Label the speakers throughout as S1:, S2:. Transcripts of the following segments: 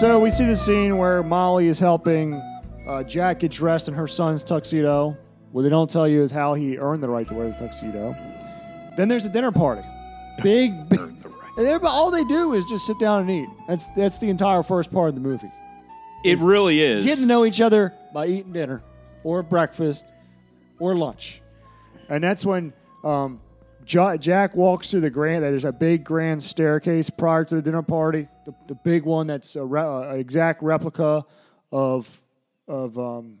S1: So we see the scene where Molly is helping uh, Jack get dressed in her son's tuxedo. What they don't tell you is how he earned the right to wear the tuxedo. Then there's a dinner party. Big, big. And everybody, all they do is just sit down and eat. That's that's the entire first part of the movie.
S2: It really is.
S1: Getting to know each other by eating dinner, or breakfast, or lunch, and that's when um, Ja- Jack walks through the grand. There's a big grand staircase prior to the dinner party. The, the big one that's a re- uh, exact replica of of um,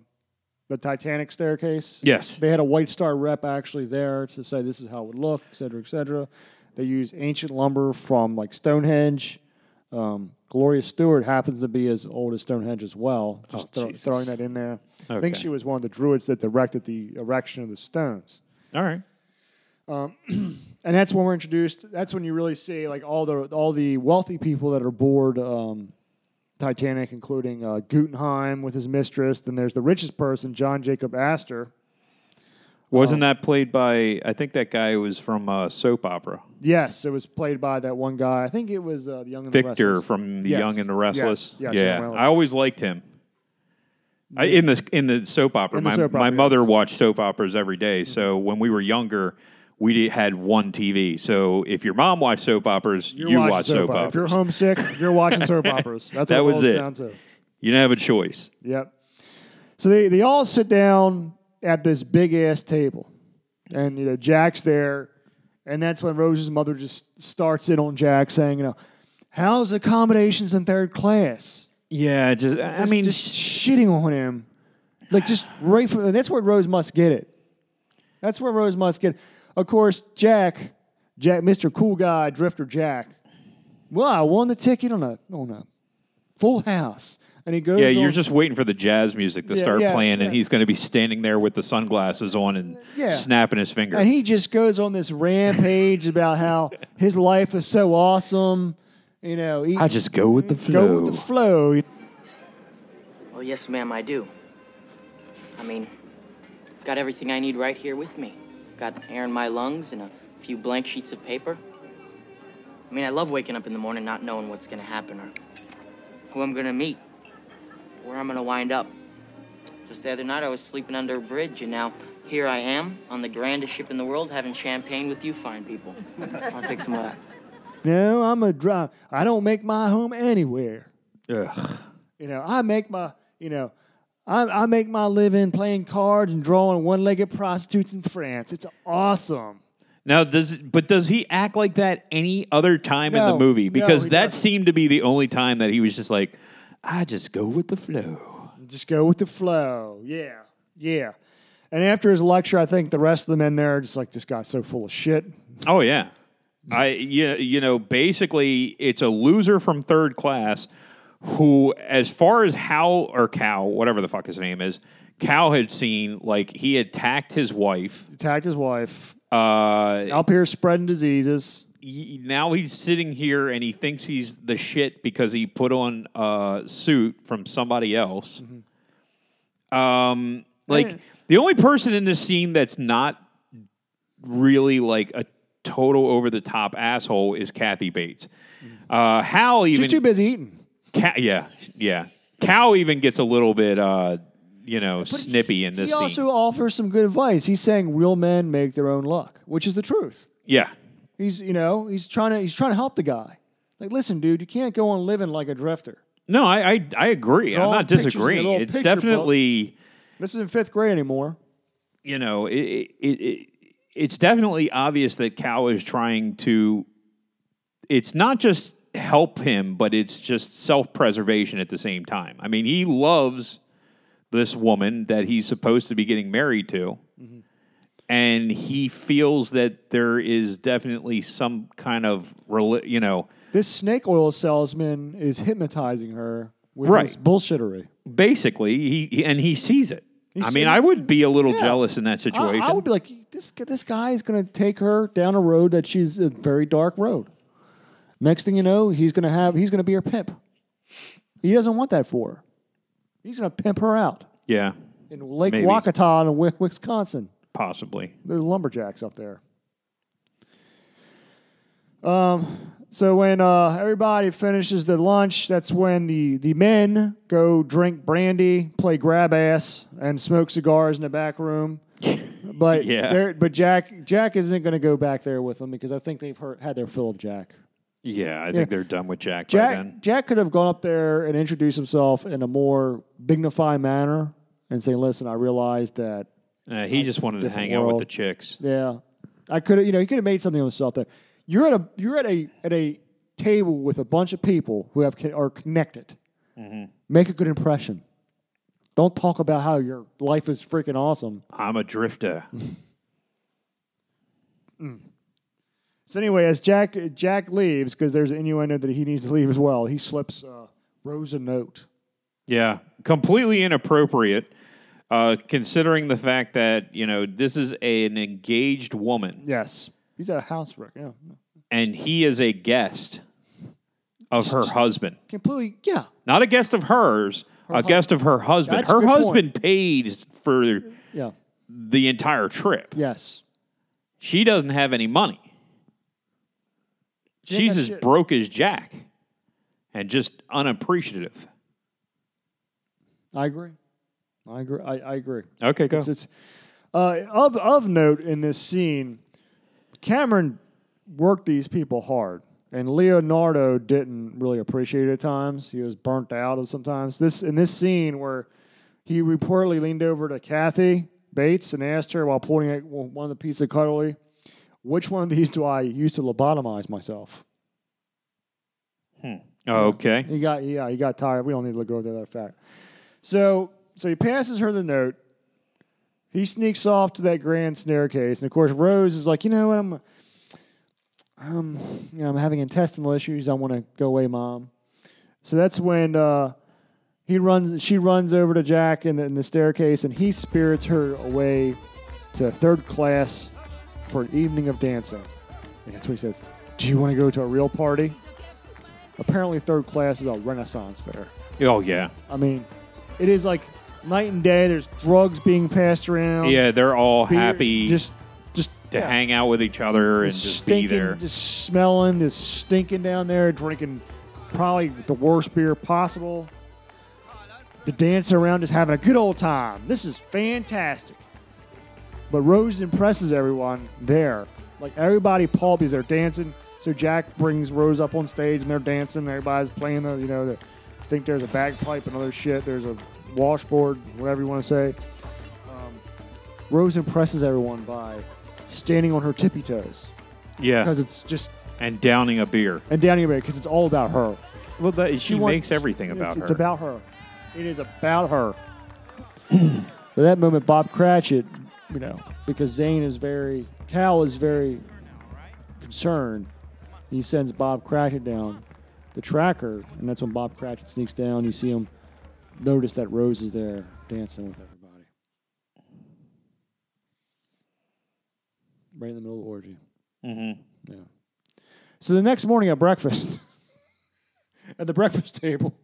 S1: the Titanic staircase.
S2: Yes.
S1: They had a White Star rep actually there to say this is how it would look, et cetera, et cetera. They use ancient lumber from like Stonehenge. Um, Gloria Stuart happens to be as old as Stonehenge as well. Just
S2: Oh, Jesus.
S1: throwing that in there. I think she was one of the druids that directed the erection of the stones.
S2: All right.
S1: And that's when we're introduced. That's when you really see like all the all the wealthy people that are aboard um, Titanic, including uh, Guggenheim with his mistress. Then there's the richest person, John Jacob Astor.
S2: Wasn't that played by? I think that guy was from uh, soap opera.
S1: Yes, it was played by that one guy. I think it was uh, the Young and the
S2: Victor
S1: Restless.
S2: from The
S1: Yes.
S2: Young and the Restless.
S1: Yes, yes,
S2: yeah, I always liked him. I, in the in the soap opera,
S1: In the
S2: my
S1: soap
S2: my
S1: opera,
S2: mother.
S1: Mm-hmm.
S2: watched soap operas every day. So when we were younger, we had one TV. So if your mom watched soap operas,
S1: You're
S2: you
S1: watching
S2: watched soap,
S1: operas. If you're homesick, you're watching soap operas. That's
S2: That
S1: what
S2: was
S1: it
S2: it.
S1: down to.
S2: You didn't have a choice.
S1: Yep. So they, they all sit down at this big ass table. And, you know, Jack's there. And that's when Rose's mother just starts in on Jack saying, you know, how's accommodations in third class?
S2: Yeah, just I
S1: Just-
S2: mean,
S1: just shitting on him. Like, just right from, that's where Rose must get it. That's where Rose must get it. Of course, Jack, Jack, Mr. Cool Guy, Drifter Jack, well, I won the ticket on a, on a full house. And he goes
S2: yeah, you're
S1: on-
S2: just waiting for the jazz music to
S1: Yeah,
S2: start
S1: yeah,
S2: playing,
S1: yeah.
S2: and he's going to be standing there with the sunglasses on and
S1: Yeah.
S2: snapping his finger.
S1: And he just goes on this rampage about how his life is so awesome. You know, he,
S2: I just go with the flow.
S1: go with the flow.
S3: Well, yes, ma'am, I do. I mean, got everything I need right here with me. Got air in my lungs and a few blank sheets of paper. I mean, I love waking up in the morning not knowing what's gonna happen or who I'm gonna meet, where I'm gonna wind up. Just the other night, I was sleeping under a bridge, and now here I am on the grandest ship in the world having champagne with you fine people. I'll take some of that.
S1: No, I'm a drive. I don't make my home anywhere.
S2: Ugh.
S1: You know, I make my, you know, I, I make my living playing cards and drawing one-legged prostitutes in France. It's awesome.
S2: Now, does but does he act like that any other time in
S1: No,
S2: the movie?
S1: no,
S2: Because
S1: he
S2: that
S1: doesn't.
S2: seemed to be the only time that he was just like, I just go with the flow.
S1: Just go with the flow. Yeah, yeah. And after his lecture, I think the rest of the men there are just like, this guy's so full of shit.
S2: Oh yeah, I yeah, you know, basically, it's a loser from third class who, as far as Hal or Cow, whatever the fuck his name is, Cow had seen like he attacked his wife.
S1: Attacked his wife.
S2: Uh,
S1: Up here spreading diseases.
S2: he- now he's sitting here and he thinks he's the shit because he put on a suit from somebody else. Um, like
S1: Yeah.
S2: the only person in this scene that's not really like a total over the top asshole is Kathy Bates. Uh, Hal even
S1: She's too busy eating.
S2: Ca- yeah, yeah. Cow even gets a little bit, uh, you know, snippy in this
S1: He
S2: scene.
S1: also offers some good advice. He's saying real men make their own luck, which is the truth.
S2: yeah,
S1: He's you know he's trying to he's trying to help the guy. Like, listen, dude, you can't go on living like a drifter.
S2: no, I, I, I agree. I'm not
S1: pictures in your
S2: disagreeing. It's definitely.
S1: This isn't fifth grade anymore.
S2: you know, it, it, it, it's definitely obvious that Cal is trying to. It's not just help him, but it's just self preservation at the same time. I mean, he loves this woman that he's supposed to be getting married to. And he feels that there is definitely some kind of, you know,
S1: This snake oil salesman is hypnotizing her with
S2: Right.
S1: his bullshittery.
S2: basically, he, and he sees it. I mean,
S1: it.
S2: I would be a little
S1: Yeah.
S2: jealous in that
S1: I,
S2: situation.
S1: I would be like, this this guy is going to take her down a road that she's a very dark road. Next thing you know, he's going to have he's to be her pimp. He doesn't want that for her. He's going to pimp her out
S2: yeah,
S1: in Lake
S2: Maybe.
S1: Wakata in Wi- Wisconsin.
S2: possibly.
S1: There's lumberjacks up there. Um, So when uh, everybody finishes their lunch, that's when the, the men go drink brandy, play grab ass, and smoke cigars in the back room. But
S2: Yeah.
S1: they're- but Jack Jack isn't going to go back there with them because I think they've heard, had their fill of Jack.
S2: Yeah, I
S1: Yeah.
S2: think they're done with Jack,
S1: Jack. Jack could have gone up there and introduced himself in a more dignified manner and say, "Listen, I realized that
S2: Uh, he just wanted to hang out with the chicks.
S1: yeah, I could have you know he could have made something of himself there. You're at a you're at a at a table with a bunch of people who have are connected.
S2: Mm-hmm.
S1: Make a good impression. Don't talk about how your life is freaking awesome.
S2: I'm a drifter.
S1: So anyway, as Jack Jack leaves because there's an innuendo that he needs to leave as well, he slips uh, Rose a note.
S2: Yeah, completely inappropriate, uh, considering the fact that you know this is a, an engaged woman
S1: Yes, he's at a house wreck. Yeah,
S2: and he is a guest of her husband,
S1: completely. Yeah,
S2: not a guest of hers, a guest of her husband.
S1: That's
S2: her
S1: good point.
S2: husband pays for
S1: yeah,
S2: the entire trip.
S1: yes.
S2: She doesn't have any money. She's as
S1: shit.
S2: broke as Jack, and just unappreciative.
S1: I agree. I agree. I, I agree.
S2: Okay, go.
S1: It's, it's uh, of of note in this scene. Cameron worked these people hard, and Leonardo didn't really appreciate it at times. He was burnt out sometimes. This in this scene where he reportedly leaned over to Kathy Bates and asked her while pointing at one of the pizza cuddly, "Which one of these do I use to lobotomize myself?"
S2: okay.
S1: He got yeah, he got tired. We don't need to go over that fact. So so he passes her the note. He sneaks off to that grand staircase, and of course Rose is like, you know what, I'm um, you know, I'm having intestinal issues. I want to go away, mom. So that's when uh, he runs. She runs over to Jack in the, in the staircase, and he spirits her away to third class for an evening of dancing. And that's what he says. Do you want to go to a real party? Apparently, third class is a Renaissance fair.
S2: Oh yeah,
S1: I mean, it is like night and day. There's drugs being passed around.
S2: yeah. They're all
S1: beer-
S2: happy
S1: Just, just
S2: to
S1: yeah.
S2: hang out with each other and just be
S1: stinking,
S2: there.
S1: just smelling, just stinking down there, drinking probably the worst beer possible. The dancing around, just having a good old time. This is fantastic. But Rose impresses everyone there. Like everybody palpies, they're dancing. So Jack brings Rose up on stage and they're dancing. Everybody's playing the, you know, the, I think there's a bagpipe and other shit. There's a washboard, whatever you want to say. Um, Rose impresses everyone by standing on her tippy toes
S2: yeah,
S1: because it's just
S2: and downing a beer.
S1: and downing a beer because it's all about her.
S2: Well, that, she,
S1: wants-
S2: makes everything about
S1: it's,
S2: her.
S1: It's about her. It is about her. At that moment, Bob Cratchit, you know, because Zane is very, Cal is very concerned. He sends Bob Cratchit down the tracker, and that's when Bob Cratchit sneaks down. You see him notice that Rose is there dancing with everybody. Right in the middle of the orgy.
S2: Mhm.
S1: Yeah. So the next morning at breakfast, at the breakfast table,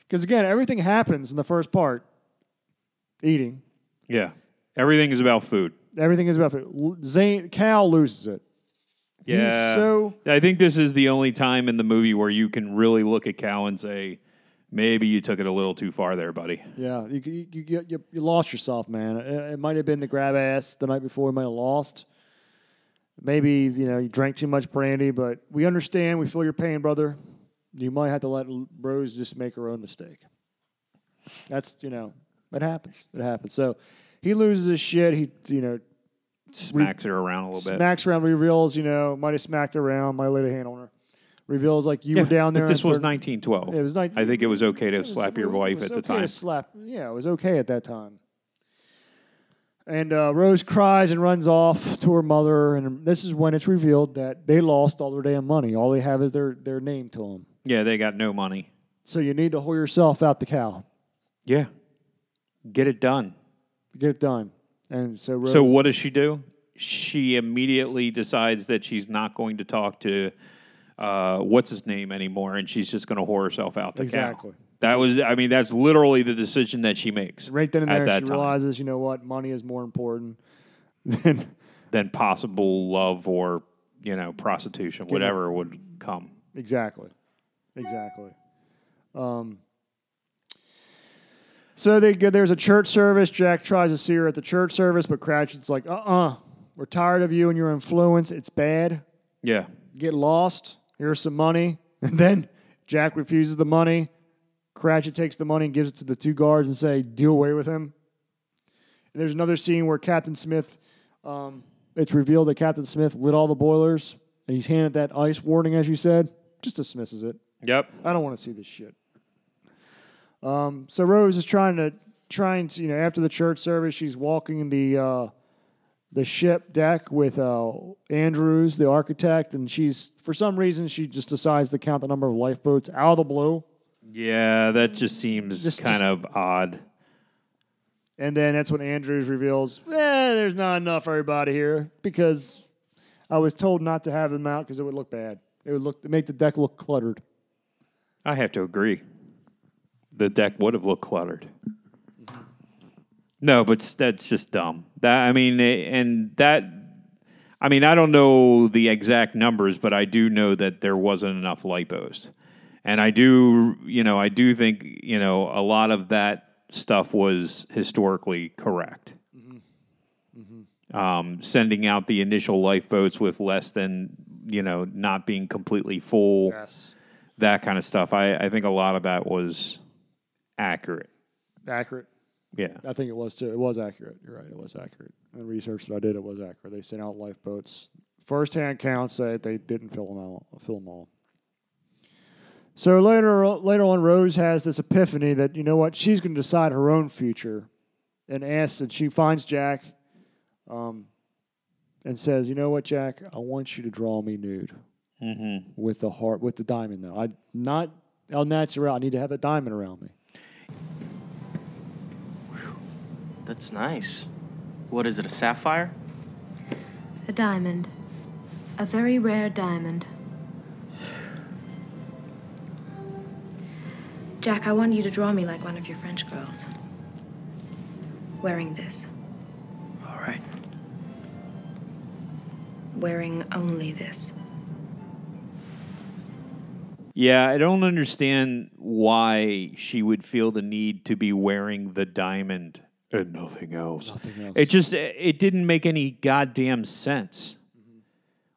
S1: because again, everything happens in the first part eating.
S2: Yeah, everything is about food.
S1: Everything is about food. Zane, Cal loses it. He's
S2: Yeah.
S1: so
S2: I think this is the only time in the movie where you can really look at Cal and say, maybe you took it a little too far there, buddy.
S1: yeah. You you, you, you, you lost yourself, man. It, it might have been the grab ass the night before. You might have lost. Maybe you know you drank too much brandy, but we understand. We feel your pain, brother. You might have to let Rose just make her own mistake. That's you know it happens. It happens. So he loses his shit. He you know
S2: Smacks her around a little bit.
S1: smacks around, reveals you know might have smacked her around, might have laid a hand on her. Reveals like you
S2: Yeah,
S1: were down there.
S2: This was 1912.
S1: It was night-
S2: I think it was okay to
S1: was-
S2: slap your
S1: was-
S2: wife at the
S1: okay to
S2: time.
S1: slap. Yeah, it was okay at that time. And uh, Rose cries and runs off to her mother, and this is when it's revealed that they lost all their damn money. All they have is their their name to them.
S2: Yeah, they got no money.
S1: So you need to whore yourself out the cow,
S2: Yeah, get it done.
S1: Get it done. And so
S2: So what does she do? She immediately decides that she's not going to talk to uh, what's his name anymore, and she's just going to whore herself out to
S1: Exactly.
S2: Cal. That was, I mean, that's literally the decision that she makes
S1: right then and there,
S2: that
S1: she
S2: time.
S1: realizes, you know what, money is more important than
S2: than possible love or you know, prostitution, whatever would come.
S1: Exactly. Exactly. Um, so they go, there's a church service. Jack tries to see her at the church service, but Cratchit's like, uh uh-uh, uh, we are tired of you and your influence. It's bad.
S2: Yeah.
S1: Get lost. Here's some money. And then Jack refuses the money. Cratchit takes the money and gives it to the two guards and say, "Do away with him." And there's another scene where Captain Smith, um, it's revealed that Captain Smith lit all the boilers, and he's handed that ice warning, as you said, just dismisses it.
S2: Yep.
S1: I don't want to see this shit. Um, so Rose is trying to trying to you know after the church service, she's walking the uh, the ship deck with uh, Andrews, the architect, and she's for some reason she just decides to count the number of lifeboats out of the blue.
S2: Yeah, that just seems
S1: Just-
S2: kind
S1: just-
S2: of odd.
S1: And then that's when Andrews reveals, eh, there's not enough for everybody here because I was told not to have them out because it would look bad. It would look make the deck look cluttered.
S2: I have to agree. The deck would have looked cluttered. No, but that's just dumb. That I mean, eh, and that I mean, I don't know the exact numbers, but I do know that there wasn't enough lipos, and I do, you know, I do think you know a lot of that stuff was historically correct. Um, sending out the initial lifeboats with less than you know not being completely full
S1: Yes.
S2: that kind of stuff. I, I think a lot of that was accurate.
S1: Accurate.
S2: Yeah.
S1: I think it was too. It was accurate. You're right. It was accurate. And the research that I did, it was accurate. They sent out lifeboats. First hand counts say they didn't fill them all. Fill them all. So later, later on, Rose has this epiphany that you know what she's going to decide her own future, and asks and she finds Jack, um, and says, "You know what, Jack? I want you to draw me nude
S2: Mm-hmm.
S1: with the heart, with the diamond. Though I not El Natural. I need to have a diamond around me."
S3: That's nice. What is it, a sapphire?
S4: A diamond. A very rare diamond. Jack, I want you to draw me like one of your French girls. Wearing this.
S3: All right.
S4: Wearing only this.
S2: Yeah, I don't understand why she would feel the need to be wearing the diamond and nothing else.
S1: Nothing else.
S2: It just it didn't make any goddamn sense.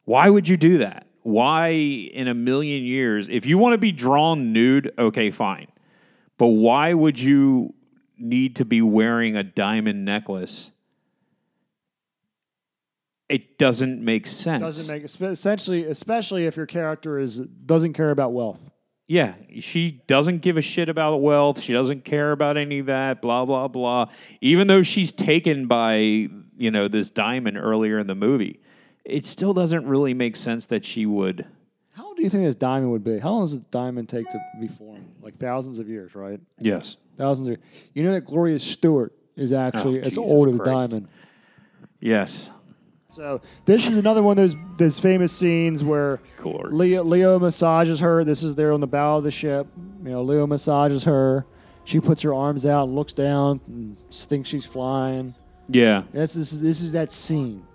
S2: Why would you do that? Why in a million years if you want to be drawn nude, okay, fine. But why would you need to be wearing a diamond necklace? It doesn't make sense.
S1: doesn't make essentially, especially if your character is doesn't care about wealth.
S2: Yeah, she doesn't give a shit about wealth. She doesn't care about any of that. Blah blah blah. Even though she's taken by you know this diamond earlier in the movie, it still doesn't really make sense that she would.
S1: How old do you think this diamond would be? How long does a diamond take to be formed? Like thousands of years, right?
S2: Yes.
S1: Thousands of years. You know that Gloria Stuart is actually
S2: Oh,
S1: as
S2: Jesus
S1: old as a diamond.
S2: Yes.
S1: So this is another one of those those famous scenes where. Leo, Leo massages her. This is there on the bow of the ship. You know, Leo massages her. She puts her arms out and looks down and thinks she's flying.
S2: Yeah.
S1: This is this is that scene.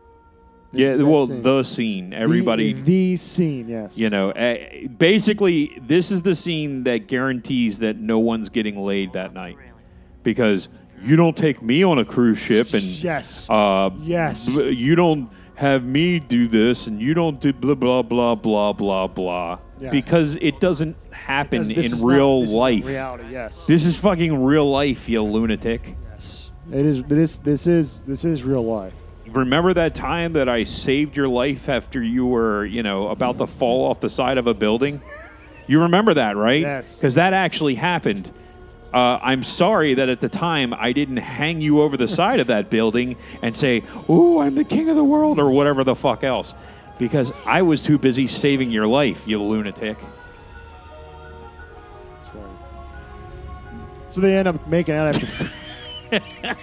S1: This
S2: Yeah. Well,
S1: scene.
S2: the scene. Everybody.
S1: the, scene, yes.
S2: you know, eh, basically, this is the scene that guarantees that no one's getting laid that night because you don't take me on a cruise ship and
S1: yes,
S2: uh,
S1: yes.
S2: you don't have me do this and you don't do blah blah blah blah blah blah
S1: Yes.
S2: because it doesn't happen in
S1: is not-
S2: real life.
S1: reality, yes.
S2: This is fucking real life, you lunatic.
S1: yes. It is. This this is this is real life.
S2: Remember that time that I saved your life after you were, you know, about to fall off the side of a building? You remember that, right?
S1: Yes.
S2: Because that actually happened. Uh, I'm sorry that at the time I didn't hang you over the side of that building and say, "Ooh, I'm the king of the world" or whatever the fuck else, because I was too busy saving your life, you lunatic.
S1: That's right. So they end up making out after.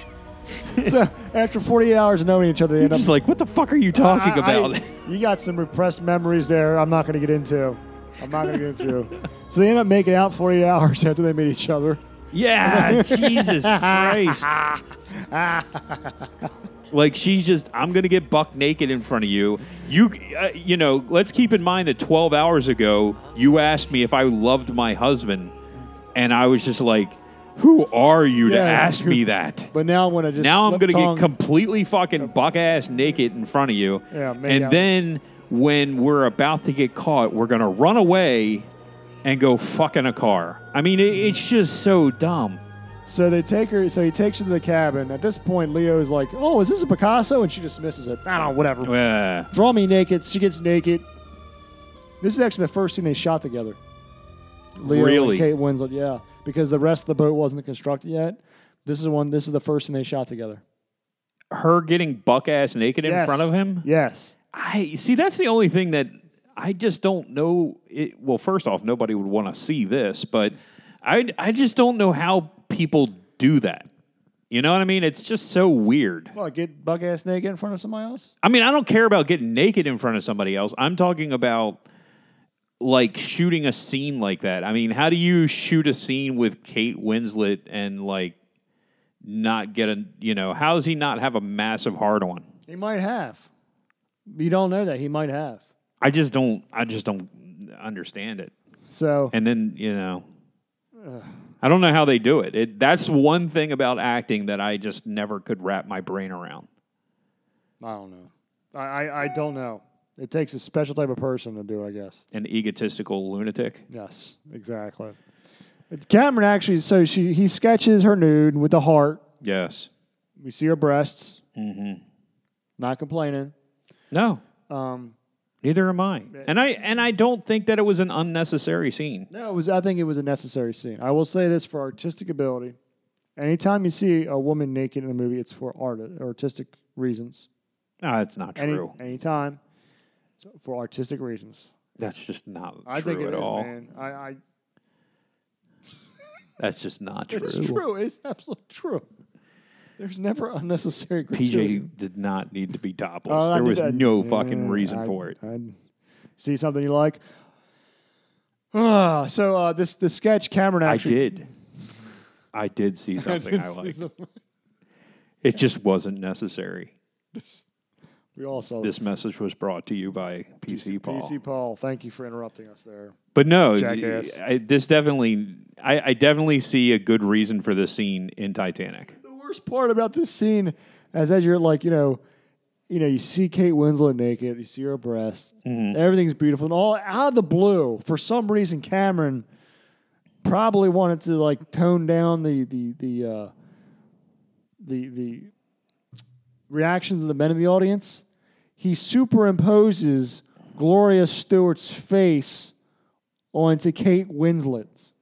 S1: so after 48 hours of knowing each other, they
S2: You're
S1: end up
S2: just like, what the fuck are you talking
S1: I-
S2: about?
S1: I- you got some repressed memories there. I'm not going to get into. I'm not going to get into. So they end up making out 48 hours after they meet each other.
S2: Yeah, Jesus Christ. Like she's just, I'm gonna get buck naked in front of you. You, uh, you know, let's keep in mind that 12 hours ago you asked me if I loved my husband, and I was just like, "Who are you to
S1: Yeah.
S2: ask me that?"
S1: But now I'm gonna just
S2: now I'm
S1: slip
S2: gonna
S1: tongue.
S2: get completely fucking buck ass naked in front of you,
S1: Yeah, maybe
S2: and
S1: I'll-
S2: then when we're about to get caught, we're gonna run away and go fuck in a car. I mean, it, it's just so dumb.
S1: So they take her. So he takes her to the cabin. At this point, Leo is like, "Oh, is this a Picasso?" And she dismisses it. I don't know, whatever.
S2: Uh,
S1: Draw me naked. She gets naked. This is actually the first scene they shot together. Leo
S2: Really?
S1: Kate Winslet, yeah, because the rest of the boat wasn't constructed yet. This is one. This is the first thing they shot together.
S2: her getting buck ass naked in front of him.
S1: Yes.
S2: I see. That's the only thing that I just don't know. It, well, first off, nobody would want to see this, but I I just don't know how people do that. You know what I mean? It's just so weird.
S1: Well, get buck ass naked in front of somebody else.
S2: I mean, I don't care about getting naked in front of somebody else. I'm talking about like shooting a scene like that. I mean, how do you shoot a scene with Kate Winslet and like not get a you know how does he not have a massive hard on?
S1: He might have. You don't know that he might have.
S2: I just don't. I just don't understand it.
S1: So
S2: And then you know, I don't know how they do it. it. That's one thing about acting that I just never could wrap my brain around.
S1: I don't know. I, I I don't know. It takes a special type of person to do it, I guess.
S2: An egotistical lunatic.
S1: Yes, exactly. Cameron actually, so she he sketches her nude with the heart.
S2: Yes.
S1: We see her breasts. Mm-hmm. Not complaining.
S2: No.
S1: Um,
S2: Neither am I. And I and I don't think that it was an unnecessary scene.
S1: no, it was. I think it was a necessary scene. I will say this for artistic ability. Anytime you see a woman naked in a movie, it's for art artistic reasons.
S2: No, that's not
S1: Any,
S2: true.
S1: anytime, so for artistic reasons.
S2: That's just not
S1: I
S2: true
S1: think it
S2: at
S1: is,
S2: all.
S1: man. I, I
S2: That's just not true.
S1: it's true. It's absolutely true. There's never unnecessary gratuity.
S2: PJ did not need to be topless.
S1: Oh,
S2: there was
S1: that.
S2: no
S1: Yeah,
S2: fucking reason
S1: I-
S2: for it.
S1: I'd see something you like. Ah, so uh, this the sketch Cameron
S2: I
S1: actually
S2: did. I did see something I liked. It just wasn't necessary.
S1: We all saw
S2: This message was brought to you by PC Paul.
S1: PC Paul, thank you for interrupting us there.
S2: But no, I, this definitely, I, I definitely see a good reason for this scene in Titanic.
S1: Worst part about this scene is as you're like, you know, you know, you see Kate Winslet naked, you see her breasts,
S2: Mm-hmm.
S1: everything's beautiful, and all out of the blue, for some reason, Cameron probably wanted to like tone down the the the uh, the the reactions of the men in the audience. He superimposes Gloria Stuart's face onto Kate Winslet's.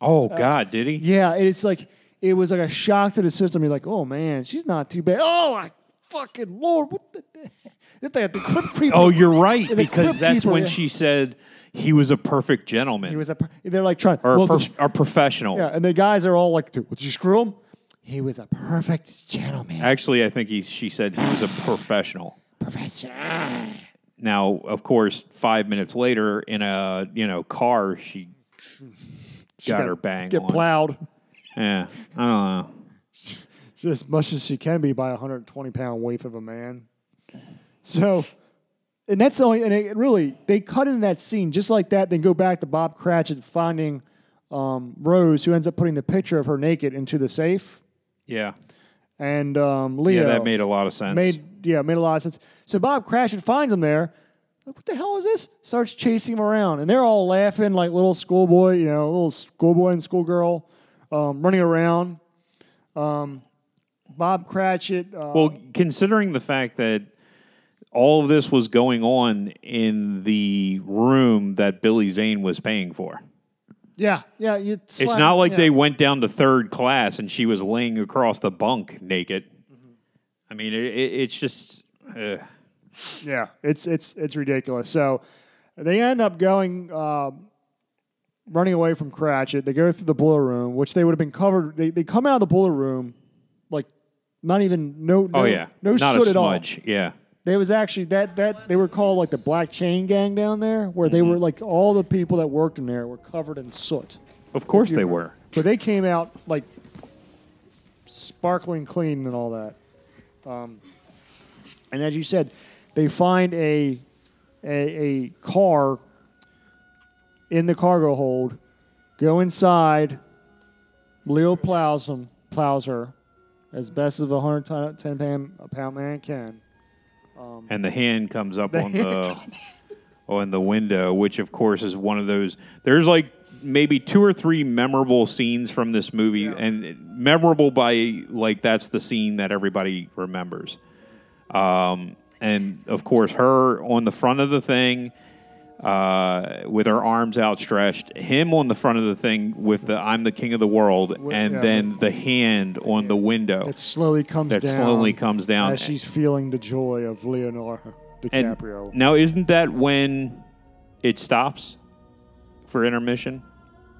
S2: Oh God, did he?
S1: Yeah, it's like it was like a shock to the system. You're like, oh man, she's not too bad. Oh my fucking lord, what the? If they had the crypt keeper.
S2: Oh, you're right because that's
S1: Keeper,
S2: when
S1: yeah.
S2: she said he was a perfect gentleman
S1: He was a. They're like trying.
S2: or a,
S1: well,
S2: per- a professional.
S1: yeah, and the guys are all like, "Did you screw him?" He was a perfect gentleman.
S2: Actually, I think he she said he was a professional.
S1: Professional.
S2: Now, of course, five minutes later, in a you know car, she got her bang
S1: Get
S2: on.
S1: plowed
S2: Yeah, I don't know.
S1: as much as she can be by a 120 pound waif of a man. So, and that's the only, and it really, they cut in that scene just like that, then go back to Bob Cratchit finding um, Rose, who ends up putting the picture of her naked into the safe.
S2: Yeah,
S1: And um, Leo.
S2: yeah, that made a lot of sense.
S1: made yeah made a lot of sense. So Bob Cratchit finds him there. Like, what the hell is this? Starts chasing him around, and they're all laughing like little schoolboy, you know, little schoolboy and schoolgirl um, running around. Um, Bob Cratchit. Uh,
S2: Well, considering the fact that all of this was going on in the room that Billy Zane was paying for.
S1: yeah, yeah.
S2: It's not like
S1: yeah.
S2: they went down to third class and she was laying across the bunk naked. I mean, it, it, it's just. Uh,
S1: Yeah, it's it's it's ridiculous. So they end up going um running away from Cratchit. They go through the boiler room, which they would have been covered. They, they come out of the boiler room like not even no, no
S2: oh yeah,
S1: no
S2: not
S1: soot at all.
S2: Yeah,
S1: There was actually that that they were called like the Black Chain Gang down there, where they
S2: Mm-hmm.
S1: were like all the people that worked in there were covered in soot.
S2: of course they were.
S1: But they came out like sparkling clean and all that. Um, and as you said, they find a, a a car in the cargo hold. Go inside. Leo plows him, plows her, as best as a hundred ton- ten pound, pound man can.
S2: and the hand comes up on the on the window, which of course is one of those. There's like maybe two or three memorable scenes from this movie, and memorable by like that's the scene that everybody remembers. Um, and of course, her on the front of the thing. Uh, with her arms outstretched, him on the front of the thing with the "I'm the king of the world," and
S1: yeah.
S2: then the hand on the window.
S1: It slowly comes
S2: That
S1: down.
S2: slowly comes down.
S1: as she's feeling the joy of Leonardo
S2: And
S1: DiCaprio.
S2: now, isn't that when it stops for intermission?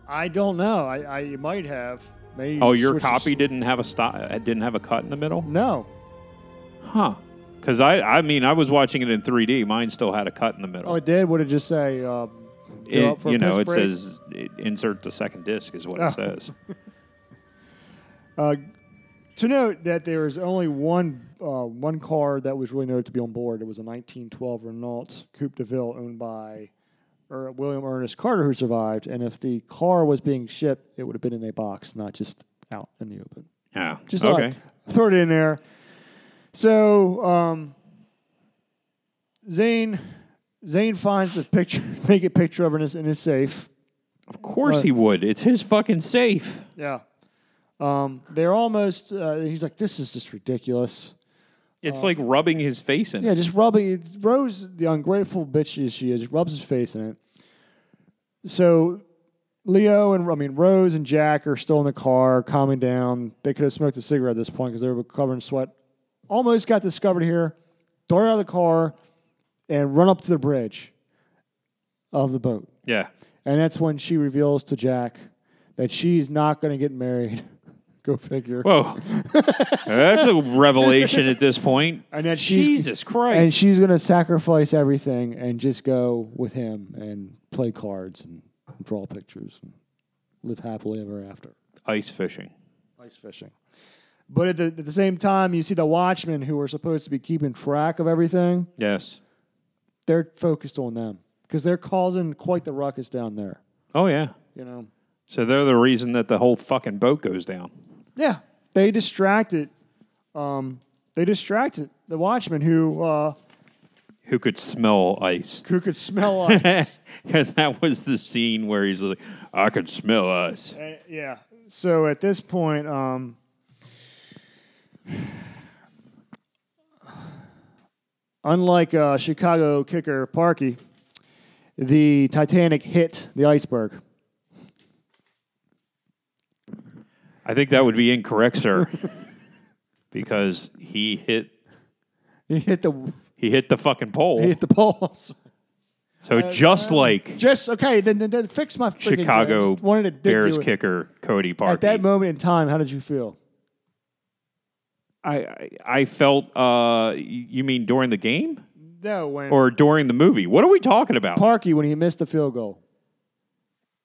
S1: I don't know. I, I might have. Maybe
S2: Oh, your copy didn't have a stop. Didn't have a cut in the middle,
S1: No.
S2: huh? Because I, I mean, I was watching it in 3D. Mine still had a cut in the middle.
S1: Oh, it did. Would it just say? Um, go
S2: It-
S1: for a
S2: you know,
S1: piss
S2: it
S1: break?
S2: says it, insert the second disc is what
S1: Oh.
S2: it says.
S1: Uh, to note that there is only one uh, one car that was really noted to be on board. It was a 1912 Renault Coupe de Ville owned by er, William Ernest Carter, who survived. And if the car was being shipped, it would have been in a box, not just out in the open.
S2: Yeah.
S1: Just
S2: okay.
S1: throw it in there. So um, Zane Zane finds the picture, naked picture of her in his, in his safe.
S2: Of course
S1: What?
S2: he would. It's his fucking safe.
S1: Yeah. Um, they're almost. Uh, he's like, this is just ridiculous.
S2: It's like rubbing his face in.
S1: Yeah, just rubbing Rose, the ungrateful bitch as she is, rubs his face in it. So Leo and I mean Rose and Jack are still in the car, calming down. They could have smoked a cigarette at this point because they were covered in sweat. Almost got discovered here. Throw her out of the car and run up to the bridge of the boat.
S2: Yeah.
S1: And that's when she reveals to Jack that she's not going to get married. Go figure.
S2: Whoa. That's a revelation at this point.
S1: and that she's
S2: Jesus Christ.
S1: and she's going to sacrifice everything and just go with him and play cards and draw pictures and live happily ever after.
S2: Ice fishing.
S1: Ice fishing. But at the, at the same time, you see the watchmen who are supposed to be keeping track of everything.
S2: Yes.
S1: They're focused on them because they're causing quite the ruckus down there.
S2: Oh yeah.
S1: You know.
S2: So they're the reason that the whole fucking boat goes down.
S1: Yeah, they distracted. Um, they distracted the watchmen who uh,
S2: Who could smell ice?
S1: who could smell ice.
S2: Because that was the scene where he's like, "I could smell ice."
S1: Uh, yeah. So at this point, um, unlike uh, Chicago kicker Parkey, the Titanic hit the iceberg.
S2: I think that would be incorrect, sir, because he hit
S1: He hit the
S2: he hit the fucking pole.
S1: he hit the poles.
S2: so just like
S1: Just okay. Then, then, then fix my.
S2: Chicago
S1: Just wanted to dig
S2: Bears kicker Cody Parkey.
S1: At that moment in time, how did you feel?
S2: I, I felt. Uh, you mean during the game
S1: No, when
S2: or during the movie? What are we talking about?
S1: Parkey when he missed the field goal.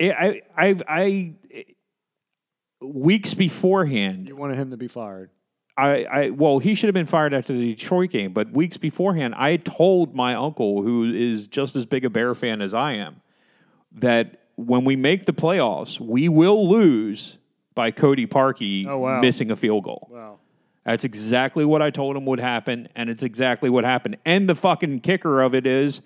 S2: I I I, I weeks beforehand
S1: You wanted him to be fired.
S2: I, I well, he should have been fired after the Detroit game, but weeks beforehand, I told my uncle, who is just as big a Bear fan as I am, that when we make the playoffs, we will lose by Cody Parkey
S1: Oh, wow.
S2: missing a field goal.
S1: Wow.
S2: That's exactly what I told him would happen, and it's exactly what happened. And the fucking kicker of it is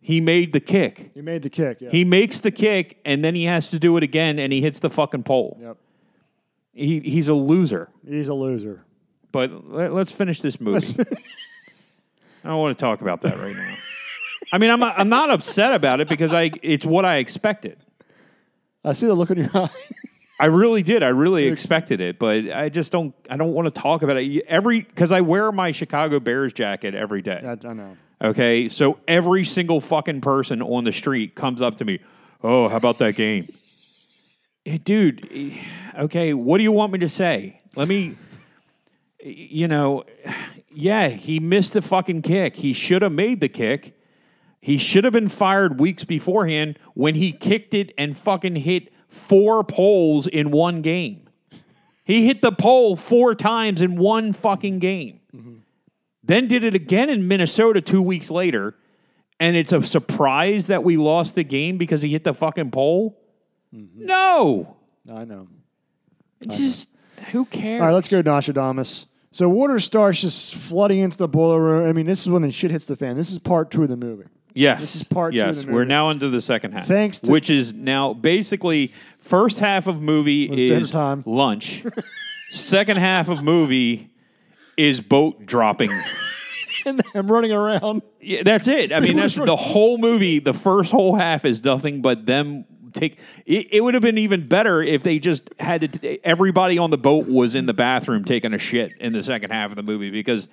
S2: he made the kick.
S1: He made the kick. Yeah.
S2: He makes the kick, and then he has to do it again, and he hits the fucking pole.
S1: yep.
S2: He, he's a loser.
S1: He's a loser.
S2: But let, us finish this movie. I don't want to talk about that right now. I mean, I'm I'm not upset about it because I it's what I expected.
S1: I see the look in your eye.
S2: I really did. I really expected it, but I just don't. I don't want to talk about it every because I wear my Chicago Bears jacket every day.
S1: I, I know.
S2: Okay, so every single fucking person on the street comes up to me. Oh, how about that game, Eh, dude? eh, Okay, what do you want me to say? Let me. You know, yeah, he missed the fucking kick. He should have made the kick. He should have been fired weeks beforehand when he kicked it and fucking hit four poles in one game. He hit the pole four times in one fucking game. then did it again in Minnesota two weeks later, and it's a surprise that we lost the game because he hit the fucking pole?
S1: Mm-hmm.
S2: No.
S1: I know.
S2: Just who cares?
S1: All right, let's go Nostradamus. So water starts just flooding into the boiler room. I mean, this is when the shit hits the fan. This is part two of the movie.
S2: Yes.
S1: This is part two
S2: yes, we're now into the second half.
S1: Thanks to-
S2: which is now basically first half of movie
S1: dinner
S2: is
S1: time.
S2: lunch. second half of movie is boat dropping.
S1: And I'm running around.
S2: Yeah, that's it. I mean, that's the whole movie. The first whole half is nothing but them take. It, it would have been even better if they just had to. t- everybody on the boat was in the bathroom taking a shit in the second half of the movie because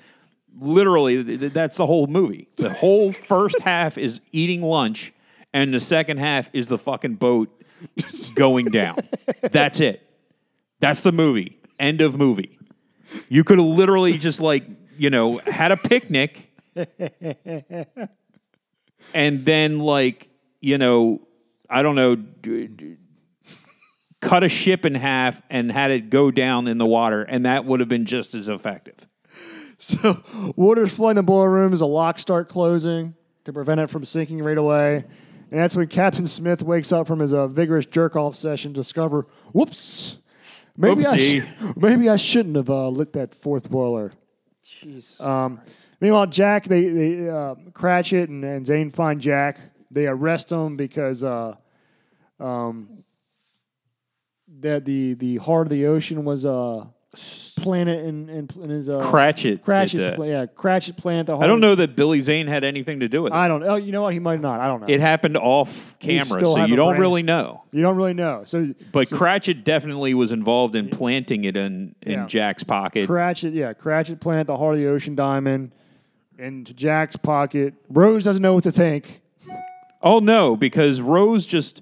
S2: literally th- th- that's the whole movie. The whole first half is eating lunch, and the second half is the fucking boat going down. That's it. That's the movie. End of movie. You could have literally just like, you know, had a picnic and then like, you know, I don't know, d- d- cut a ship in half and had it go down in the water and that would have been just as effective.
S1: So water's flooding the boiler room as the locks start closing to prevent it from sinking right away. And that's when Captain Smith wakes up from his uh, vigorous jerk off session to discover, whoops, maybe I, sh- maybe I shouldn't have uh, lit that fourth boiler. Um, meanwhile, Jack, they, they uh, Cratchit and, and Zane find Jack. They arrest him because uh, um, that the the heart of the ocean was a planet in in, in his uh,
S2: Cratchit.
S1: Cratchit, pla- yeah, Cratchit plant. The
S2: I don't know that Billy Zane had anything to do with it.
S1: I don't. Oh, you know what? He might not. I don't know.
S2: it happened off camera,
S1: still
S2: so
S1: have
S2: you
S1: a
S2: don't
S1: brain.
S2: really know.
S1: you don't really know. So,
S2: But Cratchit definitely was involved in planting it in, in
S1: Yeah.
S2: Jack's pocket.
S1: Cratchit, yeah, Cratchit plant the heart of the ocean diamond into Jack's pocket. Rose doesn't know what to think.
S2: Oh no, because Rose just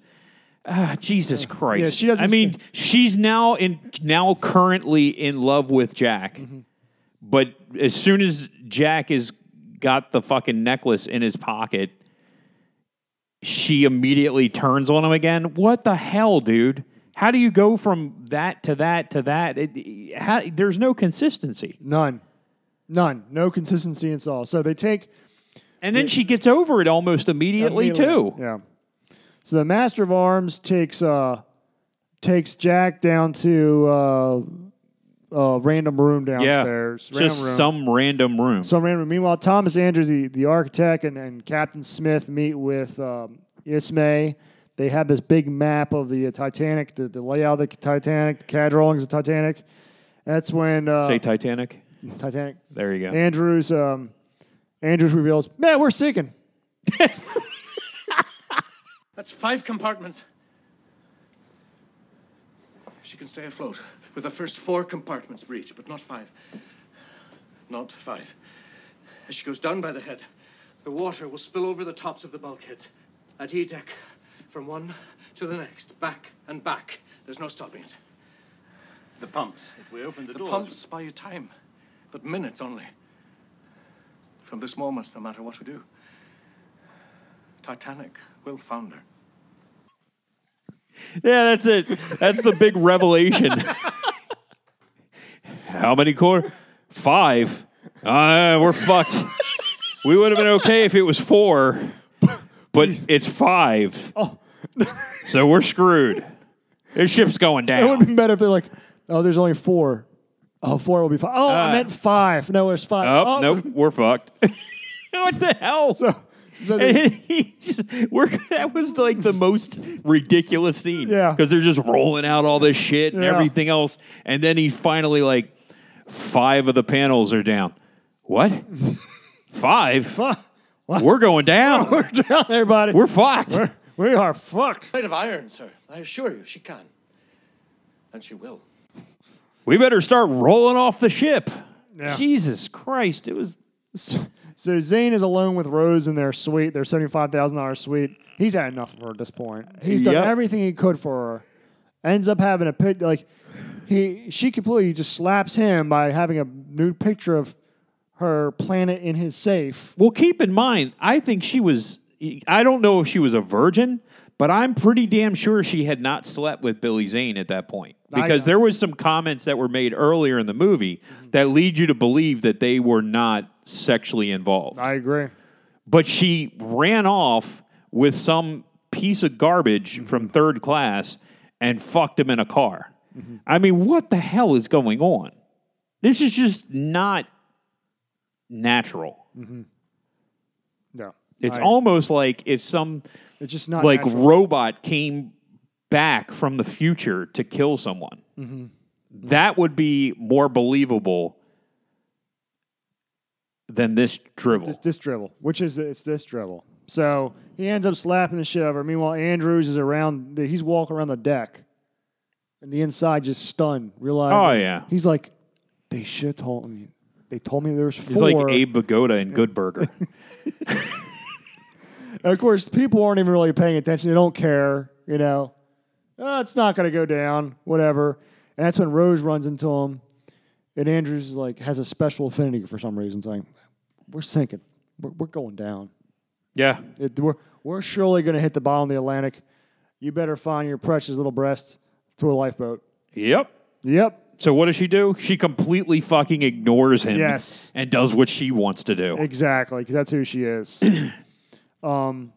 S2: ah, Jesus Christ.
S1: she doesn't
S2: I mean, she's now in now currently in love with Jack.
S1: Mm-hmm.
S2: But as soon as Jack has got the fucking necklace in his pocket, she immediately turns on him again. What the hell, dude? How do you go from that to that to that? It, how, there's no consistency.
S1: None, none, no consistency in all. So they take
S2: And then she gets over it almost immediately, too.
S1: Yeah. So the Master of Arms takes uh takes Jack down to uh, uh random room downstairs.
S2: Yeah,
S1: Random
S2: just
S1: room.
S2: some random room.
S1: Some random. Meanwhile, Thomas Andrews, the, the architect, and, and Captain Smith meet with um, Ismay. They have this big map of the uh, Titanic, the, the layout of the Titanic, the CAD drawings of Titanic. That's when uh,
S2: Say Titanic.
S1: Titanic.
S2: There you go.
S1: Andrews um, Andrews reveals, man, we're sinking.
S5: That's five compartments. She can stay afloat with the first four compartments breached, but not five. Not five. As she goes down by the head, the water will spill over the tops of the bulkheads at E deck from one to the next, back and back. There's no stopping it.
S6: The pumps. If we open the,
S5: The
S6: doors.
S5: The pumps buy you time, but minutes only. From this moment, no matter what we do, Titanic will founder.
S2: Yeah, that's it. That's the big revelation. How many quarter? Five. Uh, we're fucked. We would have been okay if it was four, but it's five. Oh. so we're screwed. This ship's going down.
S1: It would have been better if they're like, oh, there's only four. Oh, four will be five. Oh, I
S2: Uh,
S1: meant five. No, it's five.
S2: Oh, nope, we're fucked. what the hell?
S1: So, so
S2: And he just- we're, that was like the most ridiculous scene.
S1: Yeah.
S2: Because they're just rolling out all this shit and
S1: Yeah.
S2: everything else. And then he finally like, five of the panels are down. What? Five? We're going down.
S1: we're down, everybody.
S2: We're fucked.
S1: We're- we are fucked.
S5: Made of iron, sir. I assure you, she can. And she will.
S2: We better start rolling off the ship.
S1: Yeah.
S2: Jesus Christ. It was.
S1: So Zane is alone with Rose in their suite, their seventy-five thousand dollars suite. He's had enough of her at this point. He's done
S2: Yep.
S1: everything he could for her. Ends up having a pic like he she completely just slaps him by having a nude picture of her planet in his safe.
S2: Well, keep in mind, I think she was. I don't know if she was a virgin, but I'm pretty damn sure she had not slept with Billy Zane at that point. Because there was some comments that were made earlier in the movie mm-hmm. that lead you to believe that they were not sexually involved.
S1: I agree.
S2: but she ran off with some piece of garbage mm-hmm. from third class and fucked him in a car. Mm-hmm. I mean, what the hell is going on? This is just not natural.
S1: No,
S2: It's
S1: I-
S2: almost like if some
S1: it's just not
S2: like
S1: natural.
S2: robot came back from the future to kill someone.
S1: Mm-hmm.
S2: That would be more believable than this dribble.
S1: this, this dribble, which is it's this dribble. So he ends up slapping the shit out of her. Meanwhile, Andrews is around. The, he's walking around the deck, and the inside just stunned, realizing.
S2: Oh, yeah.
S1: He's like, they should told me. They told me there's four.
S2: He's like Abe Vigoda in Good Burger.
S1: Of course, people aren't even really paying attention. They don't care, you know. Oh, it's not going to go down, whatever. And that's when Rose runs into him, and Andrews like has a special affinity for some reason, saying, "We're sinking. We're, we're going down.
S2: yeah.
S1: It, we're we're surely going to hit the bottom of the Atlantic. You better find your precious little breast to a lifeboat."
S2: Yep.
S1: Yep.
S2: So what does she do? She completely fucking ignores him.
S1: Yes.
S2: And does what she wants to do.
S1: Exactly, because that's who she is. um,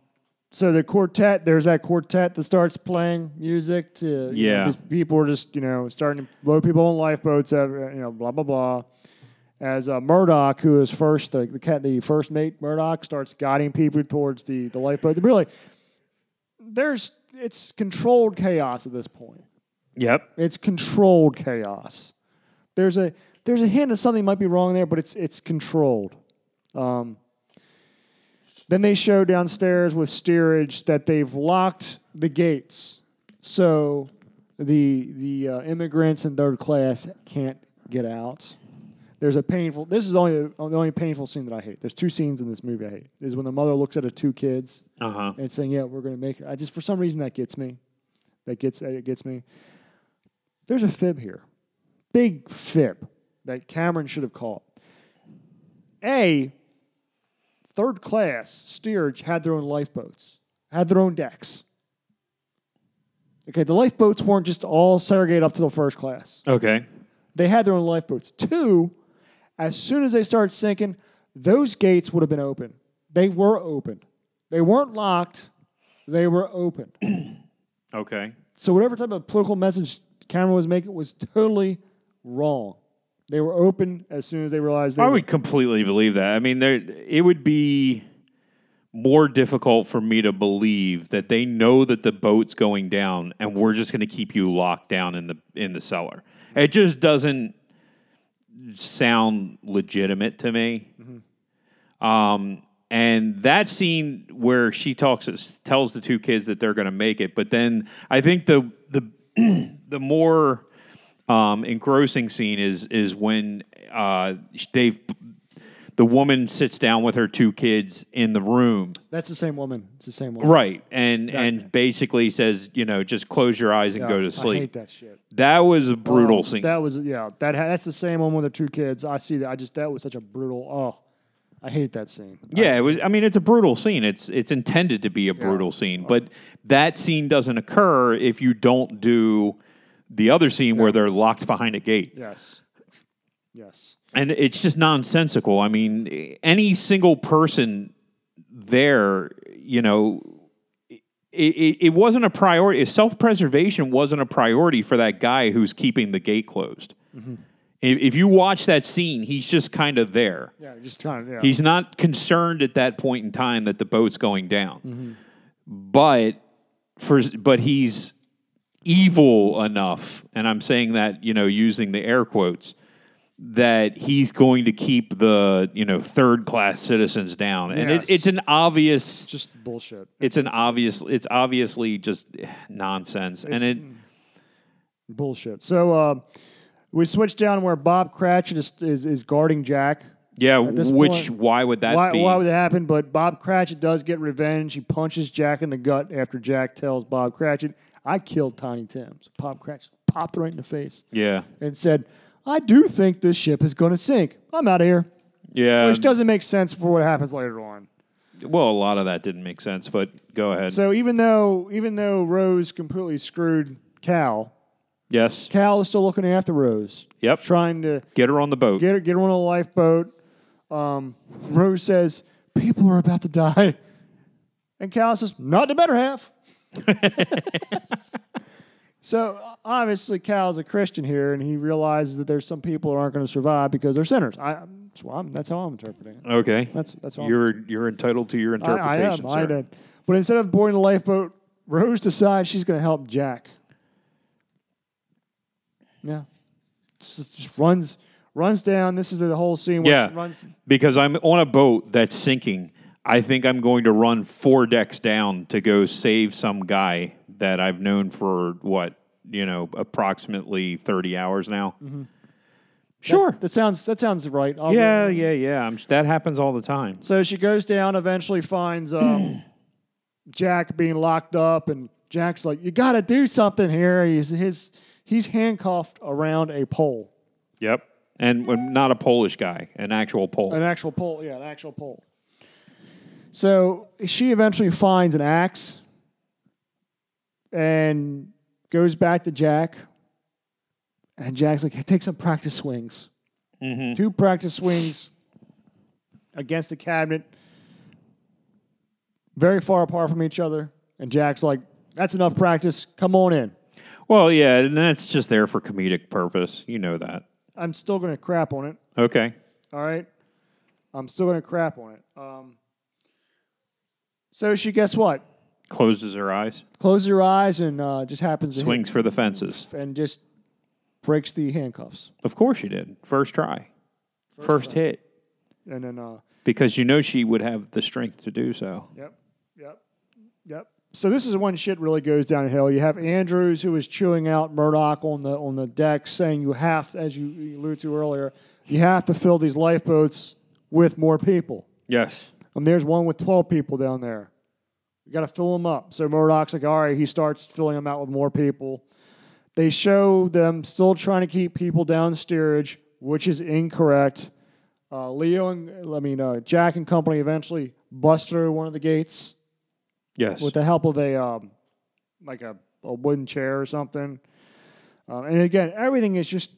S1: so the quartet, there's that quartet that starts playing music to you know,
S2: Yeah.
S1: people are just you know starting to load people on lifeboats, uh, you know, blah blah blah. As uh, Murdoch, who is first the, the cat, the first mate, Murdoch starts guiding people towards the the lifeboat. Really, there's it's controlled chaos at this point.
S2: Yep.
S1: It's controlled chaos. There's a there's a hint of something might be wrong there, but it's it's controlled. Um, then they show downstairs with steerage that they've locked the gates, so the the uh, immigrants in third class can't get out. There's a painful. This is only the only painful scene that I hate. There's two scenes in this movie I hate. Is when the mother looks at her two kids
S2: Uh huh.
S1: and saying, "Yeah, we're going to make it." I just for some reason that gets me. That gets it gets me. There's a fib here, big fib that Cameron should have caught. A third class steerage had their own lifeboats, had their own decks. Okay, the lifeboats weren't just all segregated up to the first class.
S2: Okay.
S1: They had their own lifeboats. Two, as soon as they started sinking, those gates would have been open. They were open. They weren't locked. They were open.
S2: Okay.
S1: So whatever type of political message Cameron was making was totally wrong. They were open as soon as they realized they
S2: I
S1: were-
S2: would completely believe that. I mean, there it would be more difficult for me to believe that they know that the boat's going down and we're just going to keep you locked down in the in the cellar. It just doesn't sound legitimate to me. Um, and that scene where she talks tells the two kids that they're going to make it, but then I think the the the more um, engrossing scene is is when uh, they've the woman sits down with her two kids in the room,
S1: That's the same woman. It's the same woman.
S2: right, and and basically says, you know, just close your eyes and
S1: Yeah,
S2: go to sleep.
S1: hate that shit.
S2: That was a brutal
S1: Oh,
S2: scene.
S1: That was yeah. That that's the same one with the two kids. I see that. I just that was such a brutal. Oh, I hate that scene.
S2: Yeah, it was. I mean, it's a brutal scene. It's it's intended to be a brutal scene, but that scene doesn't occur if you don't do the other scene where they're locked behind a gate,
S1: Yes. Yes.
S2: and it's just nonsensical. I mean, any single person there, you know. It, it, it wasn't a priority. Self preservation wasn't a priority for that guy who's keeping the gate closed. Mm-hmm. If, if you watch that scene, he's just kind of there.
S1: Yeah. Just kind of yeah.
S2: He's not concerned at that point in time that the boat's going down. Mm-hmm. But for but he's evil enough, and I'm saying that, you know, using the air quotes, that he's going to keep the, you know, third class citizens down. And
S1: Yes.
S2: it, it's an obvious
S1: just bullshit.
S2: it's an obvious it's obviously just nonsense. And it
S1: bullshit. So uh, we switched down where Bob Cratchit is, is, is guarding Jack.
S2: yeah,
S1: this
S2: which
S1: point,
S2: why would that
S1: Why,
S2: be?
S1: why would that happen? But Bob Cratchit does get revenge. He punches Jack in the gut after Jack tells Bob Cratchit, "I killed Tiny Tim's. Pop Cratchit popped right in the face
S2: yeah.
S1: and said, "I do think this ship is going to sink. I'm out of here."
S2: Yeah.
S1: Which doesn't make sense for what happens later on.
S2: well, a lot of that didn't make sense, but go ahead.
S1: So even though even though Rose completely screwed Cal,
S2: Yes.
S1: Cal is still looking after Rose.
S2: Yep.
S1: Trying to
S2: Get her on the boat.
S1: get her, get her on a lifeboat. Um, Rose says, People are about to die. And Cal says, Not the better half. so obviously, Cal's a Christian here, and he realizes that there's some people who aren't going to survive because they're sinners. I, that's, why I'm, that's how I'm interpreting it.
S2: okay.
S1: That's, that's how I'm
S2: You're you're entitled to your
S1: I, I
S2: interpretation,
S1: am.
S2: sir.
S1: I did. But instead of boarding the lifeboat, Rose decides she's going to help Jack. Yeah. Just, just runs runs down. This is the whole scene where
S2: Yeah.
S1: she runs.
S2: Because I'm on a boat that's sinking. I think I'm going to run four decks down to go save some guy that I've known for what, you know, approximately 30 hours now. Sure.
S1: That sounds that sounds right. I'll
S2: yeah, yeah, yeah. I'm, that happens all the time.
S1: So she goes down, eventually finds um, Jack being locked up, and Jack's like, "You got to do something here." He's his he's handcuffed around a pole,
S2: Yep. And not a Polish guy, an actual Pole.
S1: an actual pole. Yeah, an actual pole. So she eventually finds an axe and goes back to Jack. And Jack's like, hey, take some practice swings. Two practice swings against the cabinet, very far apart from each other. And Jack's like, that's enough practice. Come on in.
S2: well, yeah, and that's just there for comedic purpose. You know that.
S1: I'm still going to crap on it.
S2: Okay.
S1: All right. I'm still going to crap on it. Um, so she, guess what?
S2: Closes her eyes,
S1: Closes her eyes and uh, just happens to hit-
S2: swings for the fences.
S1: and just breaks the handcuffs.
S2: Of course she did. First try. First, hit.
S1: And then, uh,
S2: Because you know she would have the strength to do so.
S1: yep, yep, yep. So this is when shit really goes downhill. You have Andrews who is chewing out Murdoch on the on the deck, saying you have, to, as you you alluded to earlier, you have to fill these lifeboats with more people.
S2: Yes.
S1: And there's one with 12 people down there. You got to fill them up. So Murdoch's like, all right, he starts filling them out with more people. They show them still trying to keep people down steerage, which is incorrect. Uh, Leo and, I mean, uh, Jack and company eventually bust through one of the gates
S2: Yes.
S1: with the help of a, um, like a, a wooden chair or something. Um, and again, everything is just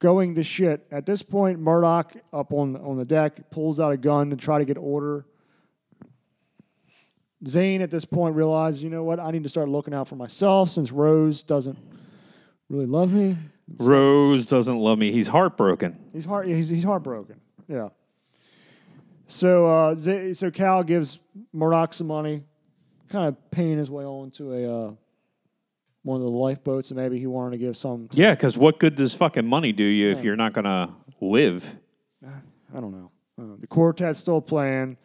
S1: going to shit. At this point, Murdoch up on on the deck pulls out a gun to try to get order. Zane at this point realizes, you know what, I need to start looking out for myself since Rose doesn't really love me.
S2: Rose doesn't love me. He's heartbroken.
S1: He's heart he's, he's heartbroken. Yeah. So uh, Z- so Cal gives Murdoch some money, kind of paying his way onto a uh, one of the lifeboats, and maybe he wanted to give some. To,
S2: Yeah, because what good does fucking money do you if you're not going to live?
S1: I don't know. Uh, the quartet's still playing.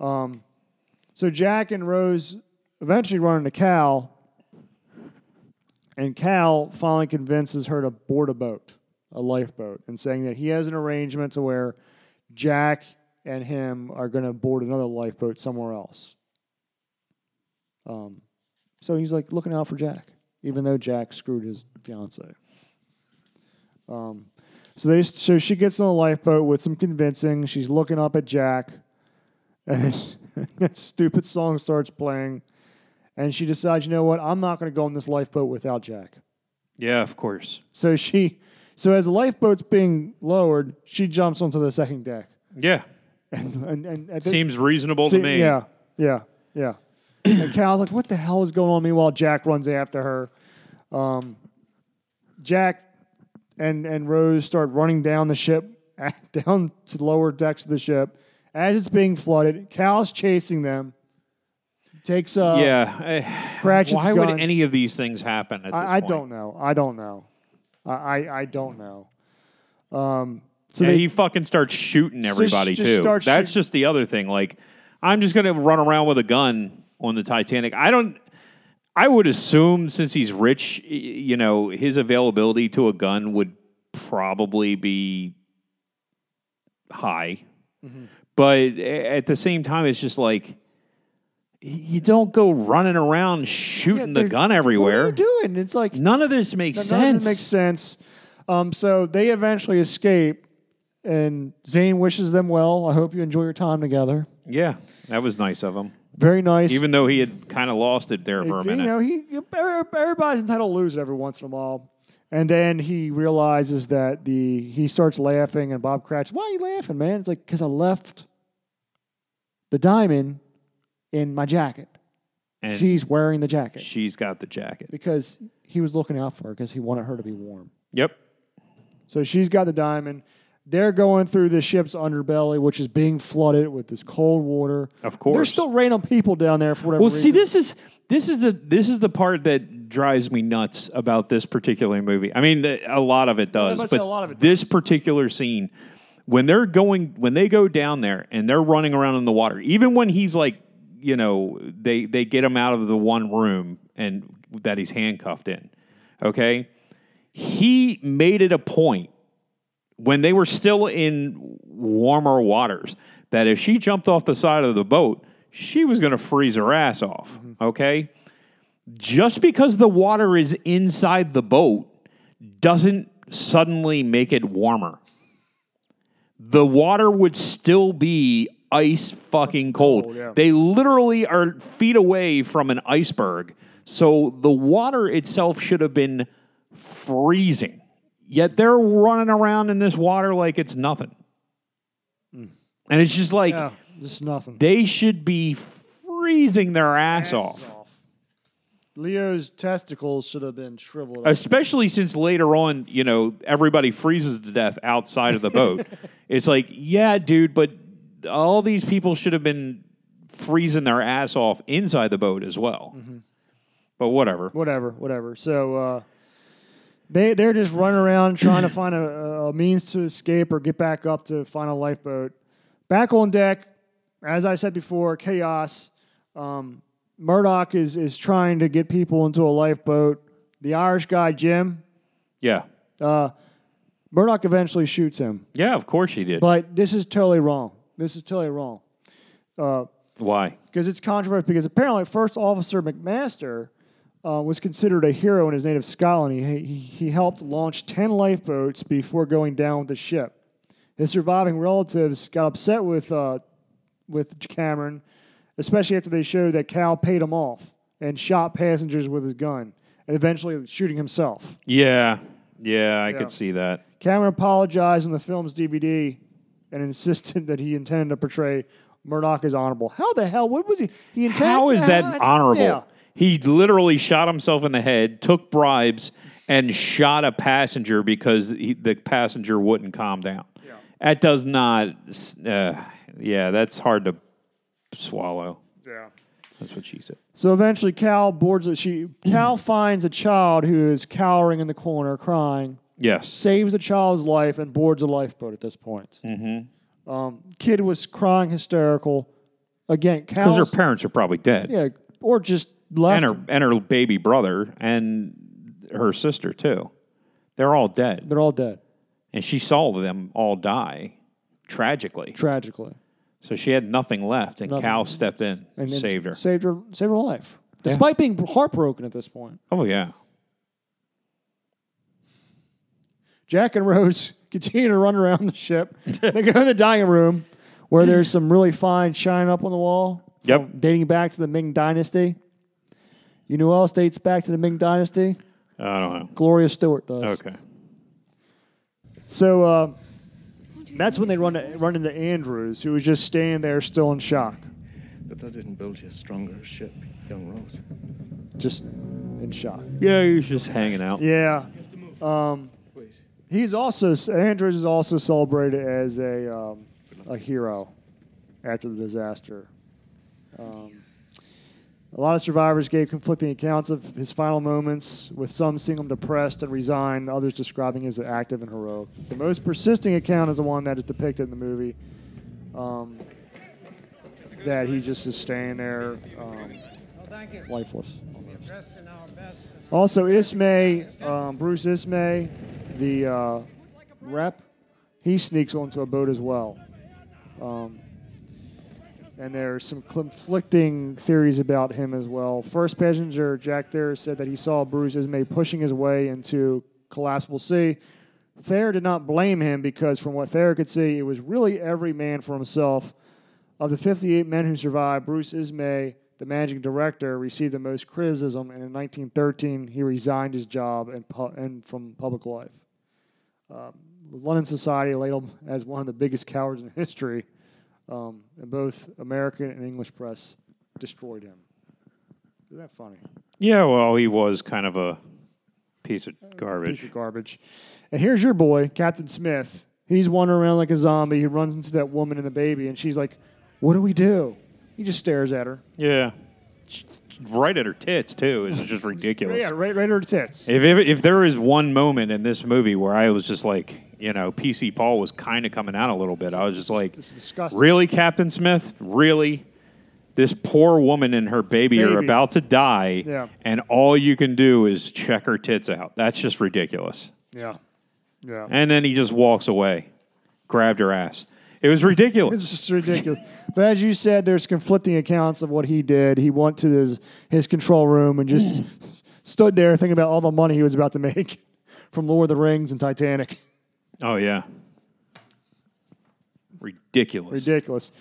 S1: Um, so Jack and Rose eventually run into Cal, and Cal finally convinces her to board a boat, a lifeboat, and saying that he has an arrangement to where Jack and him are going to board another lifeboat somewhere else. Um, so he's like looking out for Jack, even though Jack screwed his fiance. Um, so they so she gets on a lifeboat with some convincing. She's looking up at Jack, and that stupid song starts playing, and she decides, you know what? I'm not going to go on this lifeboat without Jack.
S2: Yeah, of course.
S1: So she, so as the lifeboat's being lowered, she jumps onto the second deck,
S2: Yeah.
S1: and and, and the-
S2: Seems reasonable
S1: see-
S2: to me.
S1: Yeah, yeah, yeah. and Cal's like, "What the hell is going on?" Meanwhile, Jack runs after her. Um, Jack and and Rose start running down the ship, down to lower decks of the ship. As it's being flooded, Cal's chasing them. Takes uh,
S2: Yeah. eh,
S1: Cratchit's
S2: Why would any of these things happen at this
S1: I, I don't know. I don't know. I I, I don't know. Um, so
S2: and
S1: they,
S2: he fucking starts shooting everybody
S1: just
S2: too.
S1: starts
S2: That's
S1: shoot-
S2: just the other thing. Like, I'm just gonna run around with a gun on the Titanic. I don't. I would assume since he's rich, you know, his availability to a gun would probably be high.
S1: Mm-hmm.
S2: But at the same time, it's just like you don't go running around shooting the
S1: they're-
S2: gun
S1: What are
S2: everywhere.
S1: you doing? It's like
S2: None of this makes sense.
S1: None of it makes sense. Um, so they eventually escape, and Zane wishes them well. I hope you enjoy your time together.
S2: yeah, that was nice of him.
S1: Very nice.
S2: Even though he had kind of lost it there for a minute.
S1: you know, he everybody's entitled to lose it every once in a while. And then he realizes that the he starts laughing, and Bob Cratch, why are you laughing, man? It's like because I left the diamond in my jacket.
S2: And
S1: She's wearing the jacket
S2: she's got the jacket.
S1: because he was looking out for her because he wanted her to be warm.
S2: Yep.
S1: So she's got the diamond. They're going through the ship's underbelly, which is being flooded with this cold water.
S2: Of course.
S1: There's still random people down there for whatever
S2: Well,
S1: reason.
S2: see, this is this is the this is the part that drives me nuts about this particular movie. I mean, a lot of it does, but
S1: a lot of it
S2: this particular scene, when they're going, when they go down there and they're running around in the water, even when he's like, you know, they they get him out of the one room and that he's handcuffed in. Okay, he made it a point when they were still in warmer waters that if she jumped off the side of the boat, she was going to freeze her ass off. Mm-hmm. Okay? Just because the water is inside the boat doesn't suddenly make it warmer. The water would still be ice fucking cold.
S1: Cold, yeah.
S2: They literally are feet away from an iceberg. So the water itself should have been freezing. Yet they're running around in this water like it's nothing. Hmm. And it's just like
S1: yeah, just nothing.
S2: they should be freezing their ass, off.
S1: Leo's testicles should have been shriveled up.
S2: Especially since later on, you know, everybody freezes to death outside of the boat. it's like, yeah, dude, but all these people should have been freezing their ass off inside the boat as well. But whatever.
S1: whatever, whatever. So uh, they they're just running around trying to find a, a means to escape or get back up to find a lifeboat. Back on deck, as I said before, chaos. Um, Murdoch is is trying to get people into a lifeboat. The Irish guy Jim,
S2: Yeah.
S1: uh, Murdoch eventually shoots him,
S2: Yeah, of course he did.
S1: but this is totally wrong. This is totally wrong.
S2: Uh, Why?
S1: because it's controversial. Because apparently, First Officer McMaster uh, was considered a hero in his native Scotland. He, he, he helped launch 10 lifeboats before going down with the ship. His surviving relatives got upset with, uh, with Cameron, especially after they showed that Cal paid him off and shot passengers with his gun, and eventually shooting himself.
S2: Yeah. Yeah, I
S1: Yeah.
S2: could see that.
S1: Cameron apologized on the film's DVD and insisted that he intended to portray Murdoch as honorable. How the hell? What was he? He intended.
S2: How is that
S1: how-
S2: honorable?
S1: Yeah.
S2: He literally shot himself in the head, took bribes, and shot a passenger because he, the passenger wouldn't calm down. Yeah. That does not. Uh, yeah, that's hard to swallow.
S1: Yeah.
S2: That's what she said.
S1: So eventually, Cal boards it. She Cal finds a child who is cowering in the corner, crying.
S2: Yes.
S1: Saves the child's life and boards a lifeboat. At this point, mm-hmm. um, kid was crying hysterical. Again, Cal.
S2: Because
S1: Cal.
S2: her parents are probably dead.
S1: yeah, or just left.
S2: And her and her baby brother and her sister too. They're all dead.
S1: They're all dead
S2: And she saw them all die tragically.
S1: tragically,
S2: So she had nothing left and
S1: Nothing.
S2: Cal stepped in
S1: and then
S2: saved her.
S1: Saved her. Saved her life, despite being heartbroken at this point.
S2: Oh yeah.
S1: Jack and Rose continue to run around the ship. they go in the dining room where there's some really fine shine up on the wall.
S2: Yep.
S1: Dating back to the Ming Dynasty. You know who else dates back to the Ming Dynasty?
S2: I don't know.
S1: Gloria Stuart does.
S2: Okay.
S1: So uh, that's when they run run into Andrews, who was just standing there still in shock.
S5: But that didn't build you a stronger ship, young Rose.
S1: Just in shock.
S2: Yeah, he was just hanging out.
S1: Yeah. Um,
S5: Wait.
S1: he's also, Andrews is also celebrated as a, um, a hero after the disaster. Um, a lot of survivors gave conflicting accounts of his final moments, with some seeing him depressed and resigned, others describing him as active and heroic. The most persisting account is the one that is depicted in the movie. Um, that he just is staying there, um, lifeless. Also, Ismay, um, Bruce Ismay, the uh, rep, he sneaks onto a boat as well. Um, and there's some conflicting theories about him as well. First passenger Jack Thayer said that he saw Bruce Ismay pushing his way into collapsible C. Thayer did not blame him because, from what Thayer could see, it was really every man for himself. Of the 58 men who survived, Bruce Ismay, the managing director, received the most criticism, and in 1913 he resigned his job and, pu- and from public life. Um, the London Society labeled him as one of the biggest cowards in history, um, and both American and English press destroyed him. Isn't that funny?
S2: Yeah, well, he was kind of a piece of garbage.
S1: Piece of garbage. And here's your boy, Captain Smith. He's wandering around like a zombie. He runs into that woman and the baby, and she's like, "What do we do?" He just stares at her.
S2: Yeah. Right at her tits, too. It's just ridiculous.
S1: Yeah, right, right at her tits.
S2: If, if if there is one moment in this movie where I was just like, you know, PC Paul was kind of coming out a little bit, I was just like,
S1: This is disgusting.
S2: really, Captain Smith, really. This poor woman and her baby, are about to die,
S1: Yeah.
S2: and all you can do is check her tits out. That's just ridiculous.
S1: Yeah, yeah.
S2: And then he just walks away, grabbed her ass. It was ridiculous.
S1: It's just ridiculous. but as you said, there's conflicting accounts of what he did. He went to his his control room and just stood there thinking about all the money he was about to make from Lord of the Rings and Titanic.
S2: Oh yeah, ridiculous.
S1: Ridiculous.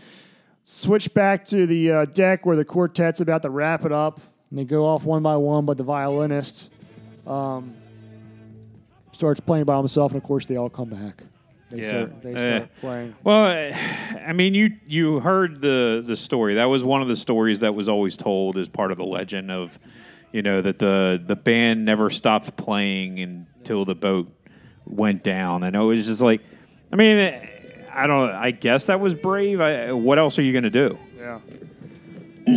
S1: Switch back to the uh, deck where the quartet's about to wrap it up. And they go off one by one, but the violinist um, starts playing by himself, and of course, they all come back. They
S2: Yeah.
S1: start, they
S2: Eh.
S1: start playing.
S2: Well, I mean, you you heard the the story. That was one of the stories that was always told as part of the legend of, you know, that the the band never stopped playing until the boat went down. And it was just like, I mean, I don't. I guess that was brave. I, what else are you going to do?
S1: Yeah.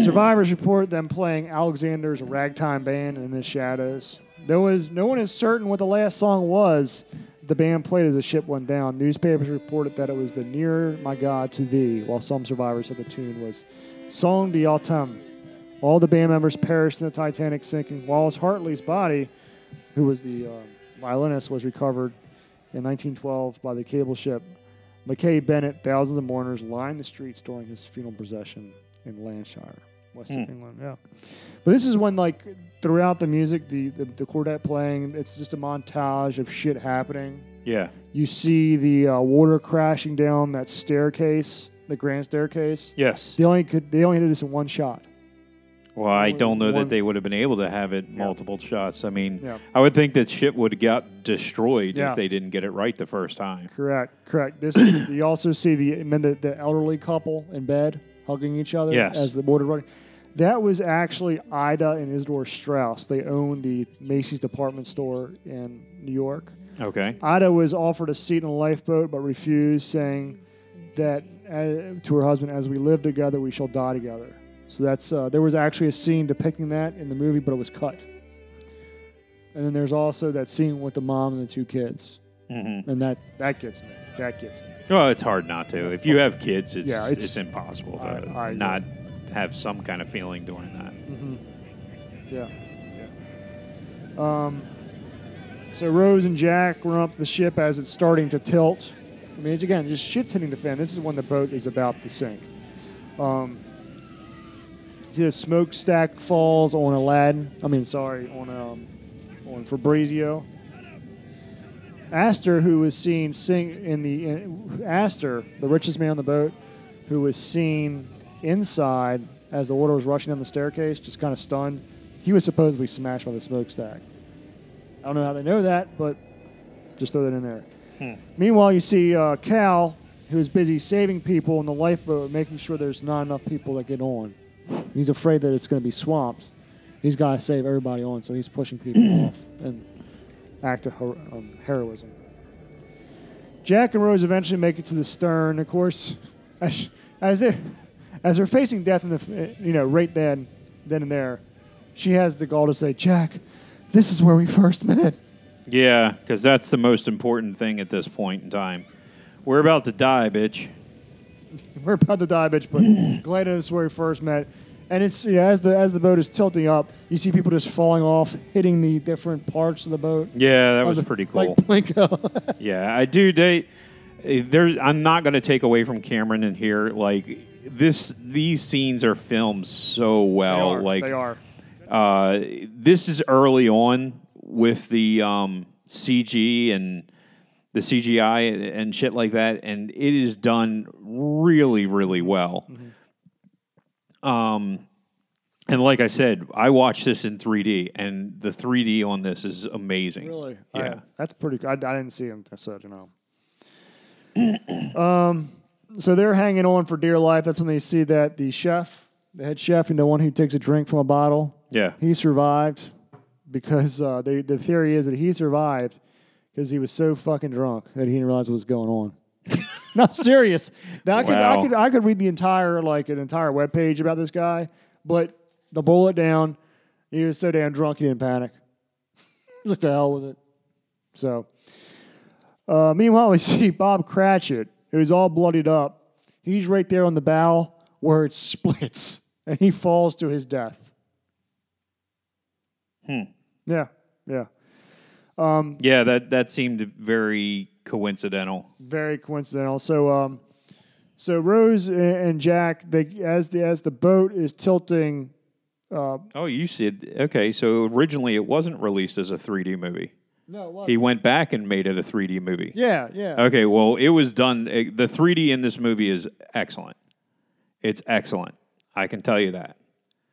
S1: Survivors report them playing Alexander's ragtime band in the shadows. There was no one is certain what the last song was. The band played as the ship went down. Newspapers reported that it was the "Nearer My God to Thee," while some survivors said the tune was "Song d'Automne." All the band members perished in the Titanic sinking. Wallace Hartley's body, who was the uh, violinist, was recovered in 1912 by the cable ship Mackay-Bennett, thousands of mourners lined the streets during his funeral procession in Lancashire, Western
S2: Hmm.
S1: England. Yeah, but this is when like throughout the music, the, the the quartet playing, it's just a montage of shit happening.
S2: Yeah.
S1: You see the uh, water crashing down that staircase, the grand staircase.
S2: Yes.
S1: They only could they only did this in one shot.
S2: Well, I don't know that they would have been able to have it multiple shots. I mean,
S1: Yeah.
S2: I would think that ship would have got destroyed
S1: Yeah.
S2: if they didn't get it right the first time.
S1: Correct, correct. This you also see the the, the elderly couple in bed hugging each other
S2: Yes.
S1: as the water running. That was actually Ida and Isidore Straus. They owned the Macy's department store in New York.
S2: Okay.
S1: Ida was offered a seat in a lifeboat but refused, saying that uh, to her husband, "As we live together, we shall die together." So that's uh, there was actually a scene depicting that in the movie, but it was cut. And then there's also that scene with the mom and the two kids,
S2: hmm
S1: and that that gets me. That gets me.
S2: Well, it's hard not to. If you have kids, it's
S1: Yeah,
S2: it's,
S1: it's-
S2: impossible to
S1: I- I-
S2: not have some kind of feeling during that.
S1: Yeah. yeah. Um, so Rose and Jack run up to the ship as it's starting to tilt. I mean, it's, again, just shit's hitting the fan. This is when the boat is about to sink. Um, the smokestack falls on Aladdin. I mean, sorry, on um, on Fabrizio. Astor, who was seen sing in the in, Astor, the richest man on the boat, who was seen inside as the water was rushing down the staircase, just kind of stunned. He was supposedly smashed by the smokestack. I don't know how they know that, but just throw that in there. Meanwhile, you see uh, Cal, who is busy saving people in the lifeboat, making sure there's not enough people that get on. He's afraid that it's going to be swamped. He's got to save everybody on, so he's pushing people off and act of hero- um, heroism. Jack and Rose eventually make it to the stern. Of course, as, as they're as they're facing death in the you know right then then and there, she has the gall to say, "Jack, this is where we first met."
S2: Yeah, because that's the most important thing at this point in time. We're about to die, bitch.
S1: We're about to die, bitch, but glad this is where we first met. And it's yeah, as the as the boat is tilting up, you see people just falling off, hitting the different parts of the boat.
S2: Yeah, that was
S1: the-
S2: pretty cool.
S1: Like Plinko.
S2: Yeah, I do. They, there. I'm not going to take away from Cameron in here. Like this, these scenes are filmed so well.
S1: they are.
S2: like
S1: they are.
S2: Uh, this is early on with the um, CG and the CGI and, shit like that, and it is done really, really well. Um, And like I said, I watched this in 3D, and the 3D on this is amazing.
S1: Really?
S2: Yeah.
S1: I- that's pretty. I, I didn't see him. I said, you know. um, so they're hanging on for dear life. That's when they see that the chef, the head chef, and the one who takes a drink from a bottle,
S2: Yeah.
S1: he survived because uh, they, the theory is that he survived because he was so fucking drunk that he didn't realize what was going on. no, serious. Now, I could, I could, I could read the entire like an entire web page about this guy, but the bullet down, he was so damn drunk he didn't panic. what the hell with it? So, uh, meanwhile, we see Bob Cratchit, who's all bloodied up. He's right there on the bow where it splits, and he falls to his death.
S2: Hmm.
S1: Yeah, yeah.
S2: Yeah, that, that seemed very coincidental.
S1: very coincidental. So, um, so Rose and- Jack, they as the as the boat is tilting. Uh,
S2: Oh, you said, okay, so originally it wasn't released as a 3D movie.
S1: no?
S2: He went back and made it a 3D movie.
S1: yeah, yeah.
S2: Okay, well, it was done. eh, The 3D in this movie is excellent. It's excellent. I can tell you that.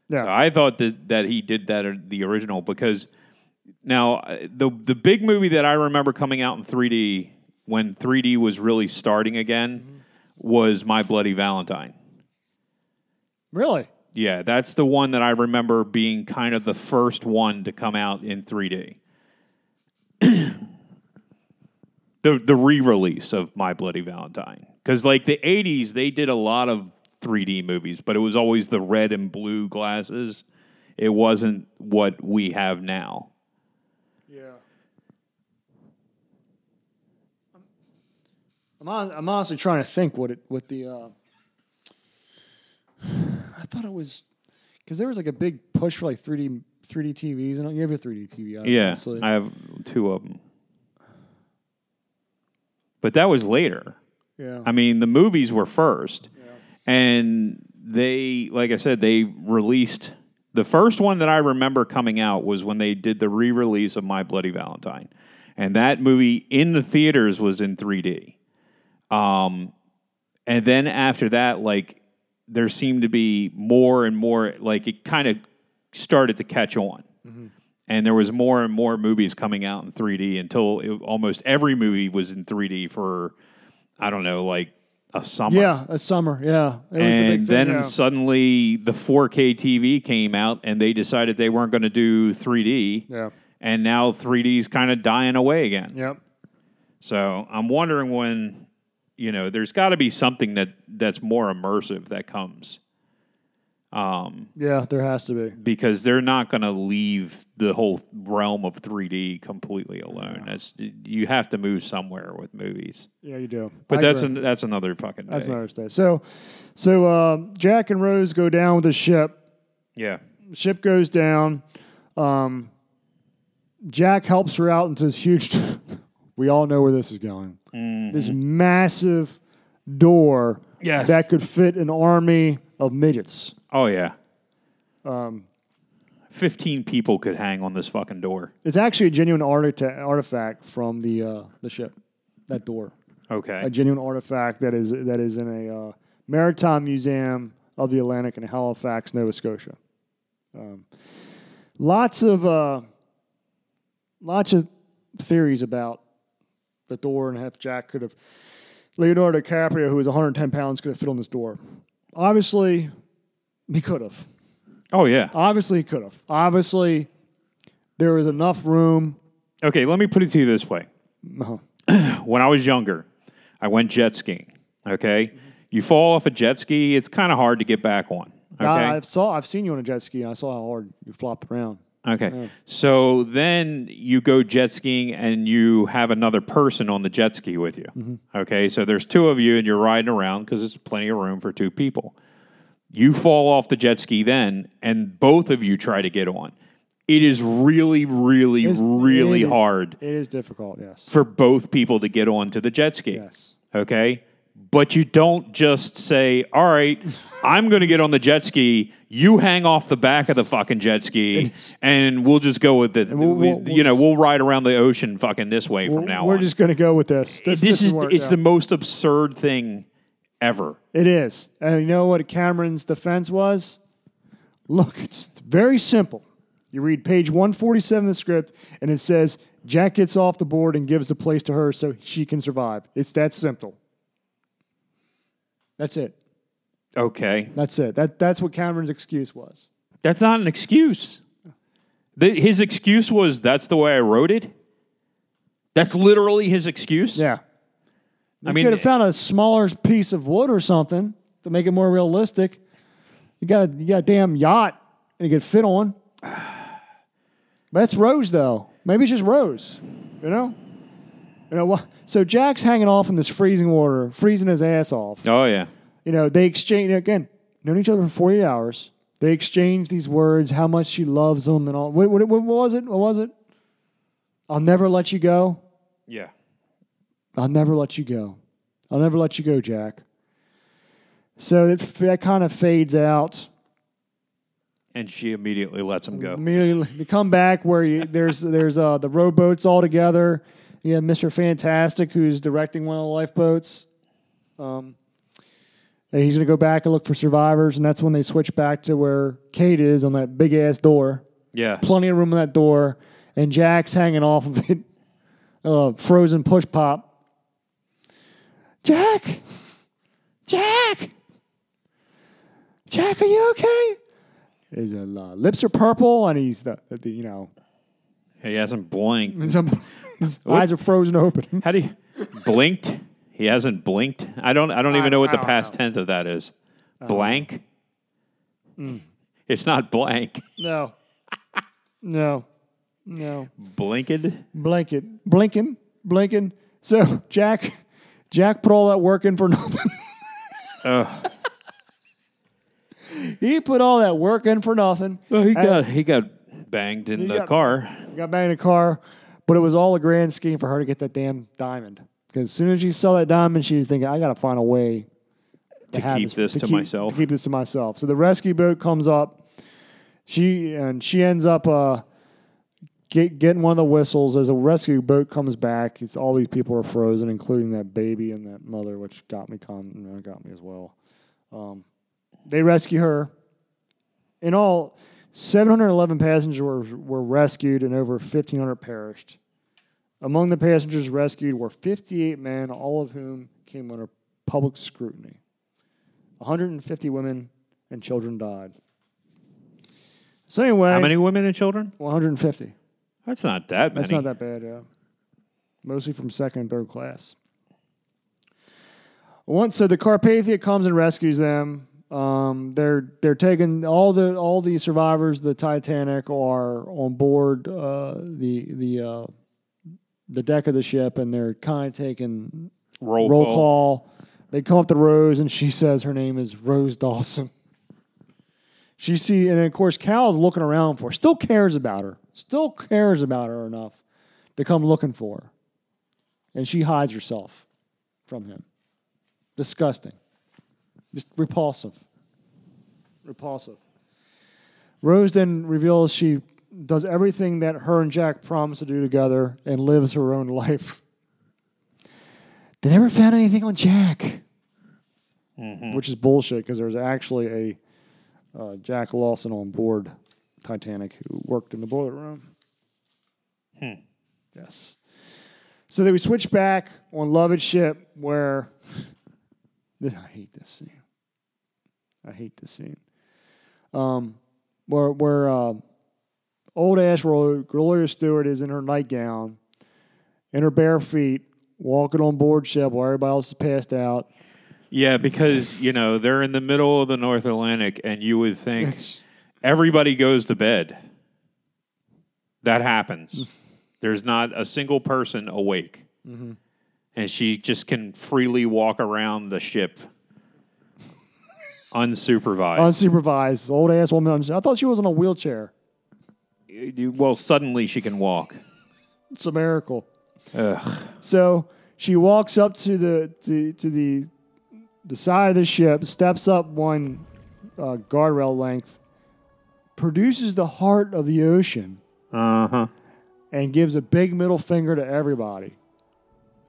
S1: yeah.
S2: So I thought that, that he did that or the original because now uh, the the big movie that I remember coming out in 3D when 3D was really starting again was My Bloody Valentine.
S1: really?
S2: Yeah, that's the one that I remember being kind of the first one to come out in 3D. the the re-release of My Bloody Valentine. Cuz like the 80s they did a lot of 3D movies, but it was always the red and blue glasses. It wasn't what we have now.
S1: Yeah. I'm hon- I'm honestly trying to think what it what the. Uh, I thought it was because there was like a big push for like 3D 3D TVs and you have a 3D TV.
S2: Yeah. I have two of them. But that was later.
S1: yeah.
S2: I mean, the movies were first, and they, like I said, they released the first one that I remember coming out was when they did the re-release of My Bloody Valentine, and that movie in the theaters was in 3D. Um, and then after that, like there seemed to be more and more, like it kind of started to catch on. And there was more and more movies coming out in 3D until it, almost every movie was in 3D for I don't know, like a summer.
S1: yeah, a summer. Yeah. It was the big
S2: And
S1: thing,
S2: then
S1: yeah.
S2: suddenly the 4K TV came out and they decided they weren't going to do 3D.
S1: Yeah.
S2: And now 3D's kind of dying away again.
S1: Yep.
S2: So I'm wondering when, you know, there's got to be something that that's more immersive that comes
S1: Yeah, there has to be.
S2: because they're not going to leave the whole realm of 3D completely alone. That's you have to move somewhere with movies.
S1: Yeah, you do.
S2: But
S1: I
S2: that's an, that's another fucking
S1: that's another day. So, so um, Jack and Rose go down with the ship.
S2: yeah.
S1: Ship goes down. Um, Jack helps her out into this huge. we all know where this is going. This massive door
S2: Yes.
S1: that could fit an army of midgets.
S2: Oh yeah. Um, Fifteen people could hang on this fucking door.
S1: It's actually a genuine artita- artifact from the uh, the ship. That door,
S2: Okay.
S1: a genuine artifact that is that is in a uh, maritime museum of the Atlantic in Halifax, Nova Scotia. Um, lots of uh, lots of theories about the door and if Jack could have Leonardo DiCaprio, who was 110 pounds, could have fit on this door. Obviously, he could have.
S2: oh yeah.
S1: Obviously, he could have. Obviously, there was enough room.
S2: Okay. Let me put it to you this way.
S1: Uh-huh.
S2: when I was younger, I went jet skiing. Okay. You fall off a jet ski, it's kind of hard to get back on. Okay.
S1: I, I've saw I've seen you on a jet ski. and I saw how hard you flopped around.
S2: Okay. So then you go jet skiing and you have another person on the jet ski with you.
S1: Mm-hmm.
S2: Okay. So there's two of you and you're riding around because there's plenty of room for two people. You fall off the jet ski then, and both of you try to get on. It is really, really,
S1: It's-
S2: really
S1: it-
S2: hard
S1: It is difficult. Yes.
S2: for both people to get onto the jet ski.
S1: Yes.
S2: Okay. But you don't just say, all right, I'm going to get on the jet ski. You hang off the back of the fucking jet ski, and we'll just go with it.
S1: we'll-
S2: We-
S1: we'll-
S2: you know, we'll ride around the ocean fucking this way from now
S1: we're
S2: on.
S1: just going to go with this. This,
S2: this, is
S1: work,
S2: it's the most absurd thing ever.
S1: It is. And you know what Cameron's defense was? Look, it's very simple. You read page 147 of the script, and it says Jack gets off the board and gives the place to her so she can survive. It's that simple. That's it.
S2: Okay.
S1: That's it. That, that's what Cameron's excuse was.
S2: That's not an excuse. The, his excuse was that's the way I wrote it. That's literally his excuse.
S1: Yeah.
S2: I
S1: You
S2: mean,
S1: could have found a smaller piece of wood or something to make it more realistic. You got a, you got a damn yacht and you could fit on. That's Rose though. Maybe it's just Rose. You know. You know? So Jack's hanging off in this freezing water, freezing his ass off.
S2: oh yeah.
S1: You know they exchange again. Known each other for forty hours. They exchange these words, how much she loves him, and all. What, what, what was it? What was it? I'll never let you go.
S2: Yeah.
S1: I'll never let you go. I'll never let you go, Jack. So that, that kind of fades out.
S2: And she immediately lets him go.
S1: Immediately, you come back where you, there's there's uh, the rowboats all together. You have Mr. Fantastic who's directing one of the lifeboats. Um, he's going to go back and look for survivors, and that's when they switch back to where Kate is on that big ass door.
S2: Yeah.
S1: Plenty of room on that door, and Jack's hanging off of it. Uh, frozen push pop. Jack, Jack, Jack, are you okay? His uh, lips are purple, and he's the, the you know
S2: He hasn't blinked.
S1: his, his eyes are frozen open.
S2: How do you blinked? He hasn't blinked. I don't. I don't even know what the past tense of that is. Uh-huh. Blank. Mm. It's not blank.
S1: No, no, no.
S2: Blinked.
S1: Blanket, blinking, blinking. So Jack, Jack put all that work in for nothing.
S2: Ugh.
S1: he put all that work in for nothing.
S2: Well, he got he got banged in the
S1: got-
S2: car.
S1: got back in the car, but it was all a grand scheme for her to get that damn diamond. Because as soon as she saw that diamond, she was thinking, "I got to find a way
S2: To
S1: have
S2: keep this to
S1: keep-
S2: myself.
S1: To keep this to myself." So the rescue boat comes up. She and she ends up uh, get, getting one of the whistles as a rescue boat comes back. It's all these people are frozen, including that baby and that mother, which got me con- got me as well. Um, they rescue her. In all, 711 passengers were, were rescued and over 1,500 perished. Among the passengers rescued were 58 men, all of whom came under public scrutiny. 150 women and children died. So anyway,
S2: How many women and children?
S1: 150.
S2: That's not that many.
S1: That's not that bad, yeah. Mostly from second and third class. Once so the Carpathia comes and rescues them. Um, they're they're taking all the all the survivors the Titanic are on board uh, the the uh, the deck of the ship, and they're kind of taking
S2: roll,
S1: roll
S2: call.
S1: call. They come up to Rose, and she says her name is Rose Dawson. She see, and of course, Cal's looking around for her. Still cares about her. Still cares about her enough to come looking for her, and she hides herself from him. Disgusting. Just repulsive. Repulsive. Rose then reveals she does everything that her and Jack promised to do together and lives her own life. They never found anything on Jack, which is bullshit because there's actually a uh, Jack Lawson on board Titanic who worked in the boiler room. Hmm. Yes. So then we switch back on Lovett's ship where this, I hate this scene. I hate this scene. Um, where where uh, old Ash Road, Gloria Stuart is in her nightgown, in her bare feet, walking on board ship while everybody else is passed out.
S2: Yeah, because you know they're in the middle of the North Atlantic, and you would think everybody goes to bed. That happens. There's not a single person awake,
S1: Mm-hmm.
S2: and she just can freely walk around the ship unsupervised.
S1: Unsupervised, old ass woman. I thought she was in a wheelchair.
S2: Well, suddenly she can walk.
S1: It's a miracle.
S2: Ugh.
S1: So she walks up to the to, to the the side of the ship, steps up one uh, guardrail length, produces the heart of the ocean,
S2: Uh huh.
S1: and gives a big middle finger to everybody,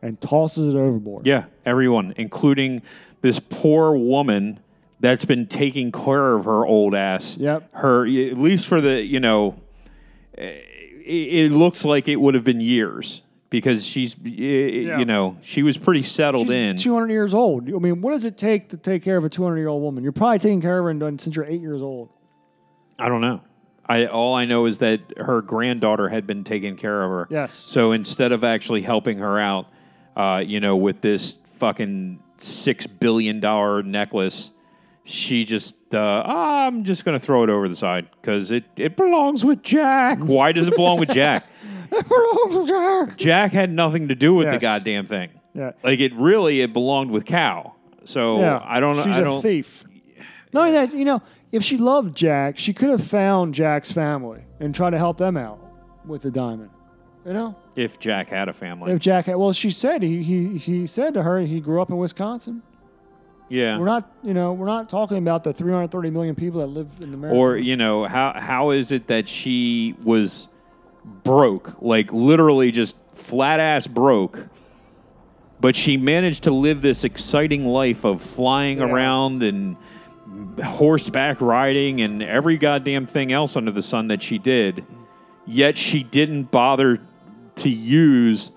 S1: and tosses it overboard.
S2: Yeah, everyone, including this poor woman that's been taking care of her old ass.
S1: Yep.
S2: Her at least for the you know, it, looks like it would have been years because she's eh, you know she was pretty settled in.
S1: 200 years old. I mean, what does it take to take care of a 200 year old woman? You're probably taking care of her since you're eight years old.
S2: I don't know. I all I know is that her granddaughter had been taking care of her.
S1: Yes.
S2: So instead of actually helping her out, uh, you know, with this fucking six billion dollar necklace, she just uh, "Ah, I'm just gonna throw it over the side because it it belongs with Jack. Why does it belong with Jack? It belongs with Jack Jack had nothing to do with the
S1: Yes.
S2: goddamn thing.
S1: Yeah.
S2: Like it really it belonged with Cal. So
S1: Yeah,
S2: I don't know.
S1: She's
S2: I
S1: a
S2: don't.
S1: thief. Not only that, you know, if she loved Jack, she could have found Jack's family and tried to help them out with the diamond. You know,
S2: If Jack had a family,
S1: if Jack had, well, she said he he he said to her he grew up in Wisconsin.
S2: Yeah.
S1: We're not, you know, we're not talking about the 330 million people that live in America.
S2: Or you know how how is it that she was broke, like literally just flat ass broke, but she managed to live this exciting life of flying
S1: Yeah.
S2: around and horseback riding and every goddamn thing else under the sun that she did. Yet she didn't bother to use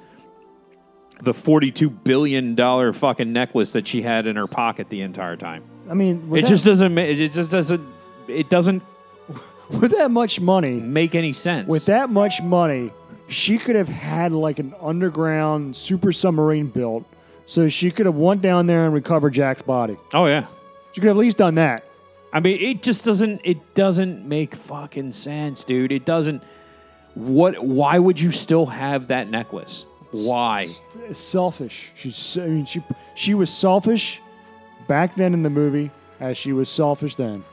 S2: the forty-two billion dollar fucking necklace that she had in her pocket the entire time.
S1: I mean, with
S2: It
S1: that,
S2: just doesn't. ma- It just doesn't. It doesn't
S1: with that much money,
S2: make any sense.
S1: with that much money, she could have had like an underground super submarine built, so she could have went down there and recovered Jack's body.
S2: oh yeah.
S1: She could have at least done that.
S2: I mean, it just doesn't. It doesn't make fucking sense, dude. It doesn't. What? Why would you still have that necklace? Why?
S1: Selfish. She's, I mean, she she was selfish back then in the movie, as she was selfish then.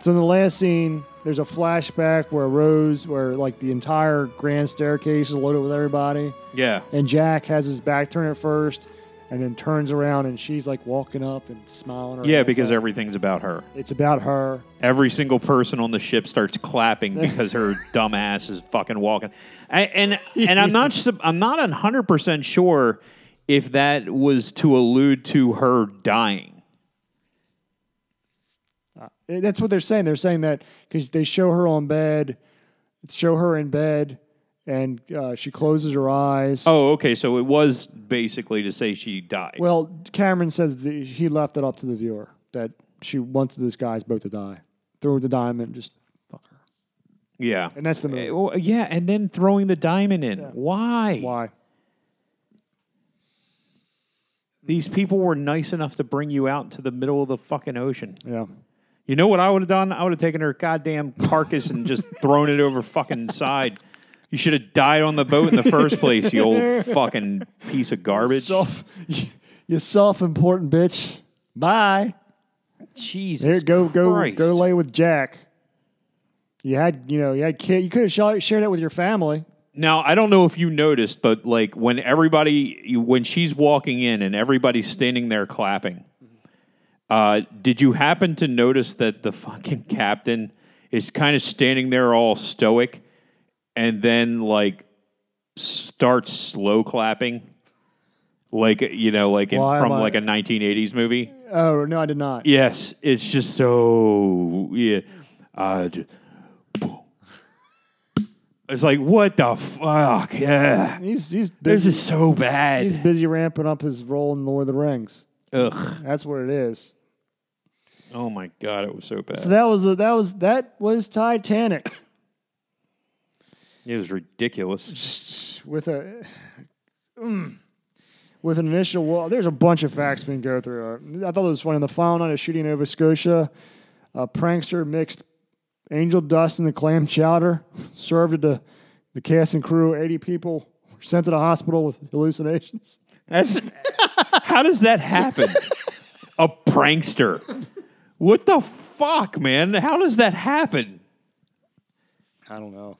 S1: So in the last scene, there's a flashback where Rose, where like the entire grand staircase is loaded with everybody,
S2: Yeah.
S1: and Jack has his back turned at first, and then turns around and she's like walking up and smiling.
S2: Yeah, because everything's about her.
S1: it's about her.
S2: Every single person on the ship starts clapping because her dumb ass is fucking walking. I, and and I'm not I'm not hundred percent sure if that was to allude to her dying.
S1: Eh, That's what they're saying. They're saying that because they show her on bed, show her in bed, and uh, she closes her eyes.
S2: Oh, okay. So it was basically to say she died.
S1: Well, Cameron says that he left it up to the viewer that she wanted this guy's boat to die. Throw the diamond, just fuck her.
S2: yeah.
S1: And that's the movie.
S2: Uh, well, yeah, and then throwing the diamond in. Why?
S1: Why?
S2: These people were nice enough to bring you out to the middle of the fucking ocean.
S1: Yeah.
S2: You know what I would have done? I would have taken her goddamn carcass and just thrown it over fucking side. You should have died on the boat in the first place, you old fucking piece of garbage.
S1: Self, you self-important bitch. Bye.
S2: Jesus.
S1: Here, go, go,
S2: Christ.
S1: go lay with Jack. You had, you know, you had kid. You could have sh- shared that with your family.
S2: Now, I don't know if you noticed, but like when everybody, when she's walking in and everybody's standing there clapping, uh, did you happen to notice that the fucking captain is kind of standing there all stoic and then like starts slow clapping? Like, you know, like in,
S1: Why am
S2: from
S1: I-
S2: like a 1980s movie?
S1: Oh no, I did not.
S2: Yes, it's just so, yeah. Uh, j- it's like, what the fuck? Yeah.
S1: He's he's
S2: This
S1: busy.
S2: is so bad.
S1: He's busy ramping up his role in Lord of the Rings.
S2: Ugh.
S1: That's what it is.
S2: Oh my god, it was so bad.
S1: So that was the, that was that was Titanic
S2: it was ridiculous.
S1: Just with a mm, with an initial. Well, there's a bunch of facts we can go through. I thought it was funny. On the final night of shooting in Nova Scotia, a prankster mixed angel dust in the clam chowder, served it to the cast and crew. Eighty people were sent to the hospital with hallucinations.
S2: That's how does that happen? A prankster. What the fuck, man? How does that happen?
S1: I don't know.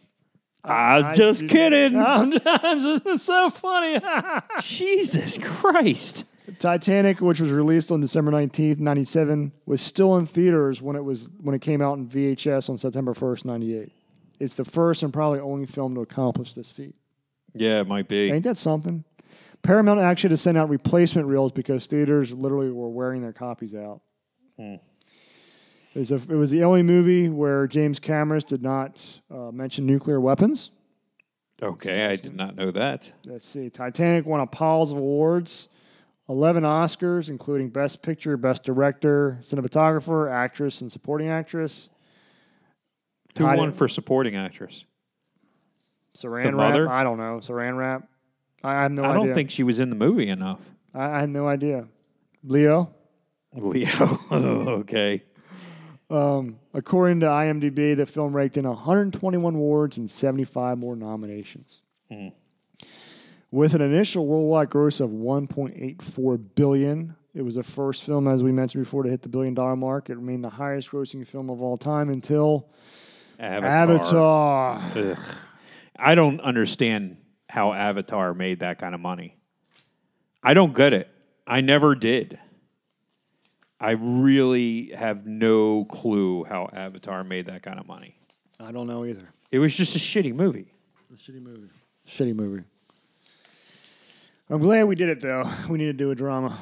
S2: I'm just kidding.
S1: I'm just, it's so funny.
S2: Jesus Christ.
S1: Titanic, which was released on December 19th, 97, was still in theaters when it was when it came out in VHS on September 1st, 98. It's the first and probably only film to accomplish this feat.
S2: Yeah, it might be.
S1: Ain't that something? Paramount actually had to send out replacement reels because theaters literally were wearing their copies out. Hmm. It, was a, it was the only movie where James Cameron did not uh, mention nuclear weapons.
S2: Okay, I did not know that.
S1: Let's see. Titanic won a piles of awards, 11 Oscars, including Best Picture, Best Director, Cinematographer, Actress, and Supporting Actress.
S2: Who
S1: Tied
S2: won for supporting actress?
S1: Saran
S2: The
S1: wrap?
S2: mother?
S1: I don't know. Saran wrap? I, I have no idea.
S2: I
S1: idea.
S2: don't think she was in the movie enough.
S1: I, I had no idea. Leo?
S2: Leo. okay.
S1: Um, according to IMDb, the film raked in 121 awards and 75 more nominations. With an initial worldwide gross of 1.84 billion, it was the first film, as we mentioned before, to hit the billion dollar mark. It remained the highest grossing film of all time until
S2: Avatar.
S1: Avatar.
S2: I don't understand how Avatar made that kind of money. I don't get it. I never did. I really have no clue how Avatar made that kind of money.
S1: I don't know either.
S2: It was just a shitty movie.
S1: A shitty movie. Shitty movie. I'm glad we did it though. We need to do a drama.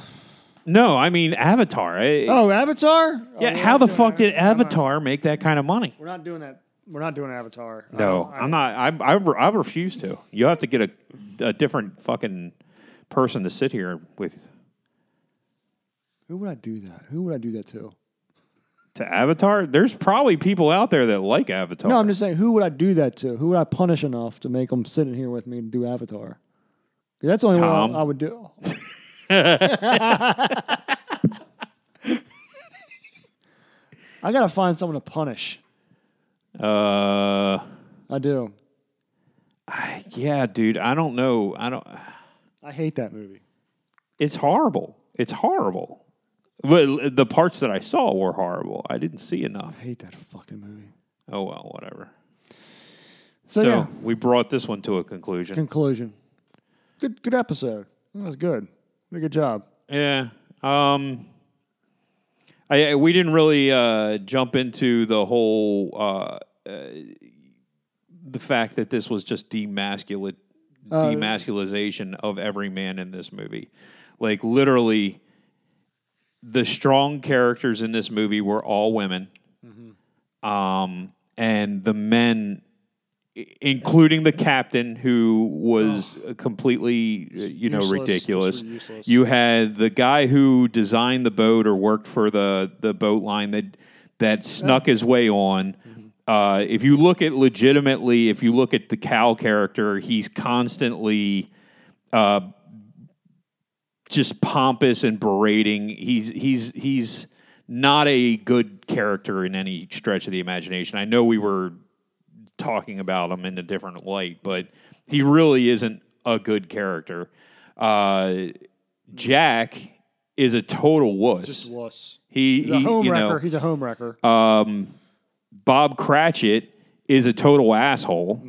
S2: No, I mean Avatar. I-
S1: Oh, Avatar?
S2: yeah,
S1: Oh,
S2: how the fuck
S1: doing
S2: did
S1: that. I'm not-
S2: Avatar make that kind of money?
S1: We're not doing that. We're not doing Avatar.
S2: No, oh,
S1: I-
S2: I'm not. I, I, re- I refuse to. You have to get a, a different fucking person to sit here with.
S1: Who would I do that? Who would I do that to?
S2: To Avatar, there's probably people out there that like Avatar.
S1: No, I'm just saying, who would I do that to? Who would I punish enough to make them sit in here with me and do Avatar? 'Cause That's the only
S2: Tom.
S1: one I, I would do. I gotta find someone to punish.
S2: Uh,
S1: I do.
S2: I- yeah, dude. I don't know. I don't.
S1: I hate that movie.
S2: It's horrible. It's horrible. Well, the parts that I saw were horrible. I didn't see enough.
S1: I hate that fucking movie.
S2: Oh well, whatever.
S1: So,
S2: So,
S1: yeah,
S2: we brought this one to a conclusion.
S1: conclusion. Good, good episode. That was good. Did a good job.
S2: Yeah. Um. I, I- we didn't really uh, jump into the whole uh, uh, the fact that this was just demasculate
S1: Uh,
S2: demasculization of every man in this movie. Like literally, the strong characters in this movie were all women, um, and the men. Including the captain, who was completely, uh, you know,
S1: Useless,
S2: ridiculous. You had the guy who designed the boat or worked for the the boat line that that snuck his way on. Uh, if you look at legitimately, if you look at the Cal character, he's constantly uh, just pompous and berating. He's he's he's not a good character in any stretch of the imagination. I know we were talking about him in a different light, but he really isn't a good character. Uh, Jack is a total wuss.
S1: Just wuss.
S2: he,
S1: He's a home
S2: you
S1: wrecker.
S2: know,
S1: He's a home wrecker.
S2: Bob Cratchit is a total asshole.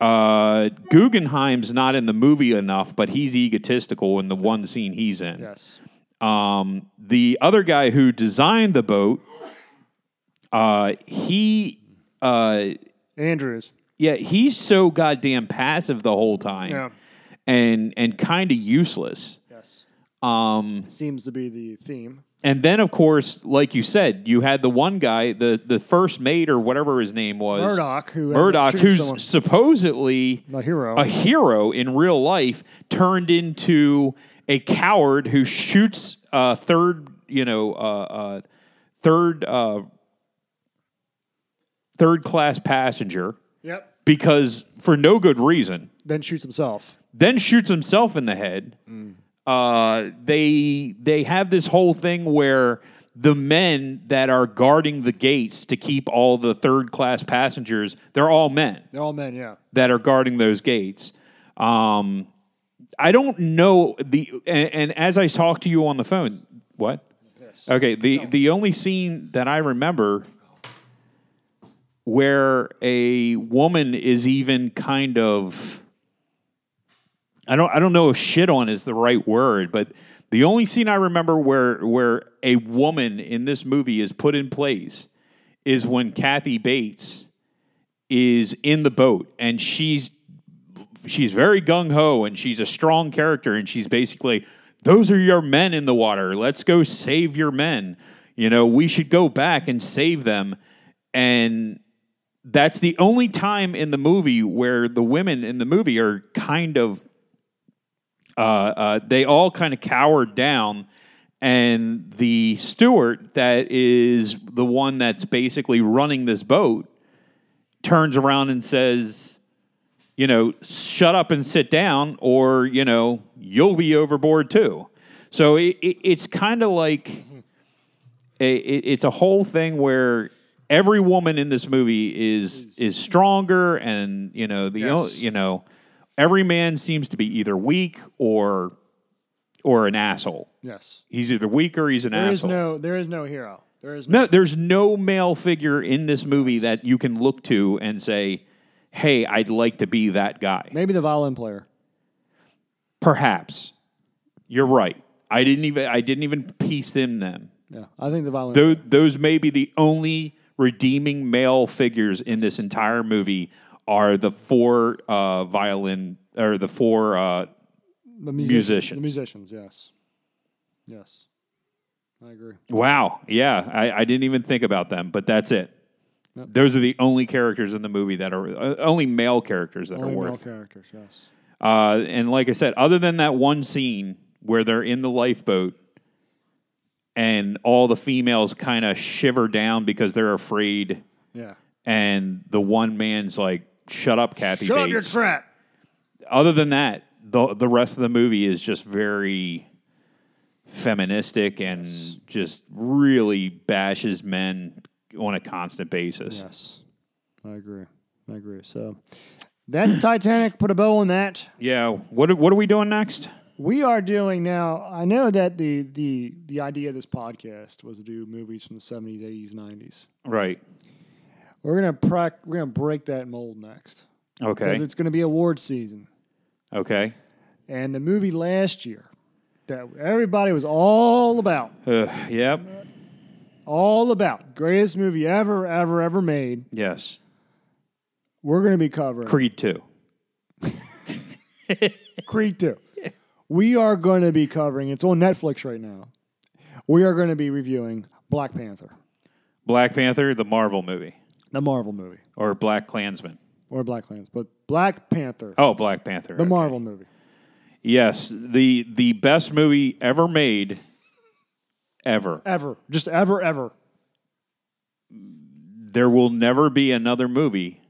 S2: Uh, Guggenheim's not in the movie enough, but he's egotistical in the one scene he's in.
S1: yes.
S2: Um, the other guy who designed the boat, uh, he, uh,
S1: Andrews.
S2: yeah, he's so goddamn passive the whole time,
S1: Yeah.
S2: and and kind of useless.
S1: Yes.
S2: Um,
S1: Seems to be the theme.
S2: And then of course, like you said, you had the one guy, the the first mate or whatever his name was,
S1: Murdoch, who
S2: Murdoch, who's
S1: someone.
S2: supposedly
S1: A hero.
S2: a hero in real life, turned into a coward who shoots uh, third, you know, uh, uh, third uh, third class passenger
S1: Yep.
S2: because for no good reason.
S1: Then shoots himself.
S2: Then shoots himself in the head. Uh, they they have this whole thing where the men that are guarding the gates to keep all the third class passengers, they're all men
S1: They're all men, yeah.
S2: that are guarding those gates. Um, I don't know the and, and as I talk to you on the phone, what? Okay, the the only scene that I remember where a woman is even kind of I don't I don't know if shit on is the right word, but the only scene I remember where where a woman in this movie is put in place is when Kathy Bates is in the boat and she's she's very gung ho and she's a strong character and she's basically those are your men in the water. Let's go save your men. You know, we should go back and save them. And that's the only time in the movie where the women in the movie are kind of uh, uh, they all kind of cowered down and the steward that is the one that's basically running this boat turns around and says you know shut up and sit down or you know you'll be overboard too so it, it, it's kind of like a, it, it's a whole thing where every woman in this movie is is stronger and you know the
S1: Yes.
S2: you know every man seems to be either weak or or an asshole
S1: Yes.
S2: he's either weak or he's an
S1: There is
S2: asshole
S1: no there is no hero. There is no,
S2: no, there's no male figure in this movie that you can look to and say, "Hey, I'd like to be that guy."
S1: maybe the violin player.
S2: Perhaps you're right. I didn't even I didn't even piece in them.
S1: Yeah. I think the violin
S2: Those, those may be the only redeeming male figures in this entire movie are the four uh, violin or the four. Uh,
S1: the
S2: musicians.
S1: The musicians, yes. Yes. I agree.
S2: wow, yeah, I, I didn't even think about them, but that's it. Those are the only characters in the movie that are uh, only male characters that
S1: Only
S2: are worth.
S1: male characters, yes.
S2: Uh, and like I said, other than that one scene where they're in the lifeboat and all the females kind of shiver down because they're afraid,
S1: Yeah.
S2: and the one man's like, "Shut up, Kathy
S1: Shut up your trap.
S2: other than that, the the rest of the movie is just very feministic and just really bashes men on a constant basis.
S1: Yes. I agree. I agree. So that's Titanic. Put a bow on that.
S2: Yeah. What are- what are we doing next?
S1: We are doing now. I know that the the the idea of this podcast was to do movies from the seventies, eighties, nineties.
S2: Right.
S1: We're gonna prac- we're gonna break that mold next
S2: Okay.
S1: because it's gonna be award season.
S2: Okay.
S1: And the movie last year that everybody was all about,
S2: Uh, yep.
S1: all about, greatest movie ever, ever, ever made.
S2: Yes.
S1: We're gonna be covering
S2: Creed two.
S1: Creed 2. We are going to be covering, it's on Netflix right now. We are going to be reviewing Black Panther,
S2: Black Panther, the Marvel movie,
S1: the Marvel movie,
S2: or Black Klansman.
S1: or Black Clans, but Black Panther,
S2: Oh, Black Panther.
S1: the
S2: okay.
S1: Marvel movie.
S2: Yes, the the best movie ever made, ever.
S1: Ever. Just ever, ever.
S2: There will never be another movie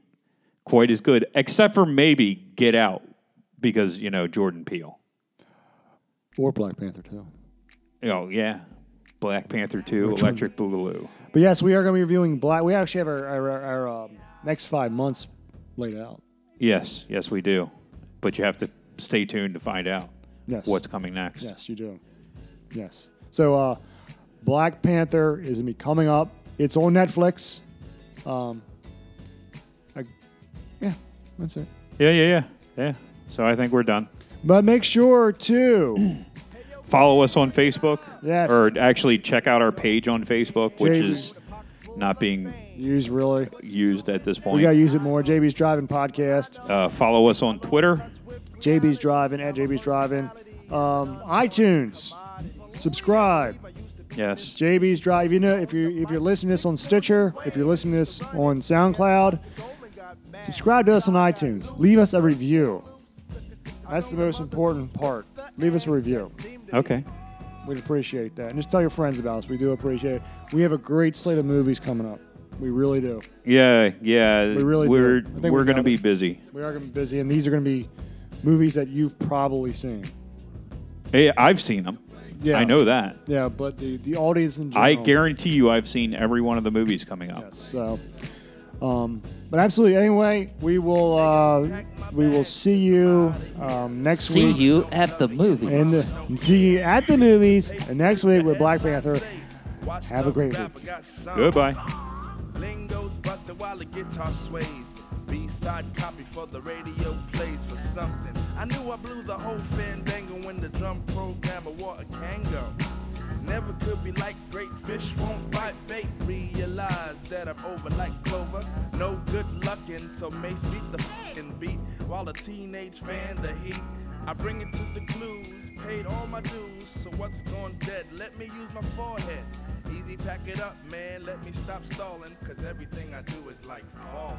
S2: quite as good, except for maybe Get Out, because you know Jordan Peele.
S1: Or Black Panther, too.
S2: Oh yeah, Black Panther two, Electric Boogaloo.
S1: But yes, we are going to be reviewing Black. We actually have our, our, our, our um, next five months laid out.
S2: Yes, yes we do, but you have to stay tuned to find out
S1: Yes.
S2: what's coming next.
S1: Yes, you do. Yes. So, uh, Black Panther is going to be coming up. It's on Netflix. Um, I, yeah, that's it.
S2: Yeah, yeah, yeah, yeah. So I think we're done.
S1: But make sure to
S2: Follow us on Facebook.
S1: Yes.
S2: Or actually check out our page on Facebook, which
S1: Jamie.
S2: is not being
S1: used really.
S2: used at this point.
S1: We
S2: point.
S1: got to use it more. JB's Driving Podcast.
S2: Uh, follow us on Twitter.
S1: JB's Driving at JB's Driving. Um, iTunes. Subscribe.
S2: Yes.
S1: JB's Drive. You know, if you if you're listening to this on Stitcher, if you're listening to this on SoundCloud, subscribe to us on iTunes. Leave us a review. That's the most important part. Leave us a review.
S2: Okay.
S1: We'd appreciate that. And just tell your friends about us. We do appreciate it. We have a great slate of movies coming up. We really do.
S2: Yeah, yeah.
S1: We really do.
S2: we're
S1: I think we
S2: we're going to be busy.
S1: We are going to be busy, and these are going to be movies that you've probably seen.
S2: Hey, I've seen them.
S1: Yeah.
S2: I know that.
S1: Yeah, but the, the audience in general.
S2: I guarantee you, I've seen every one of the movies coming up.
S1: Yes. So, um, but absolutely. Anyway, we will uh, we will see you um, next
S7: See
S1: week.
S7: See you at the movie.
S1: And, uh, see you at the movies and next week with Black Panther. Have a great week.
S2: Goodbye.
S8: Lingo's busted while the guitar sways. B-side copy for the radio plays for something. I knew I blew the whole fandango when the drum programmer wore a Kango. Never could be like great fish won't bite bait. Realize that I'm over like Clover. No good luckin', so Mace beat the fucking beat. While a teenage fan, the heat. I bring it to the clues, paid all my dues. So what's gone's dead? Let me use my forehead. Easy, pack it up, man. Let me stop stalling, cause everything I do is like falling.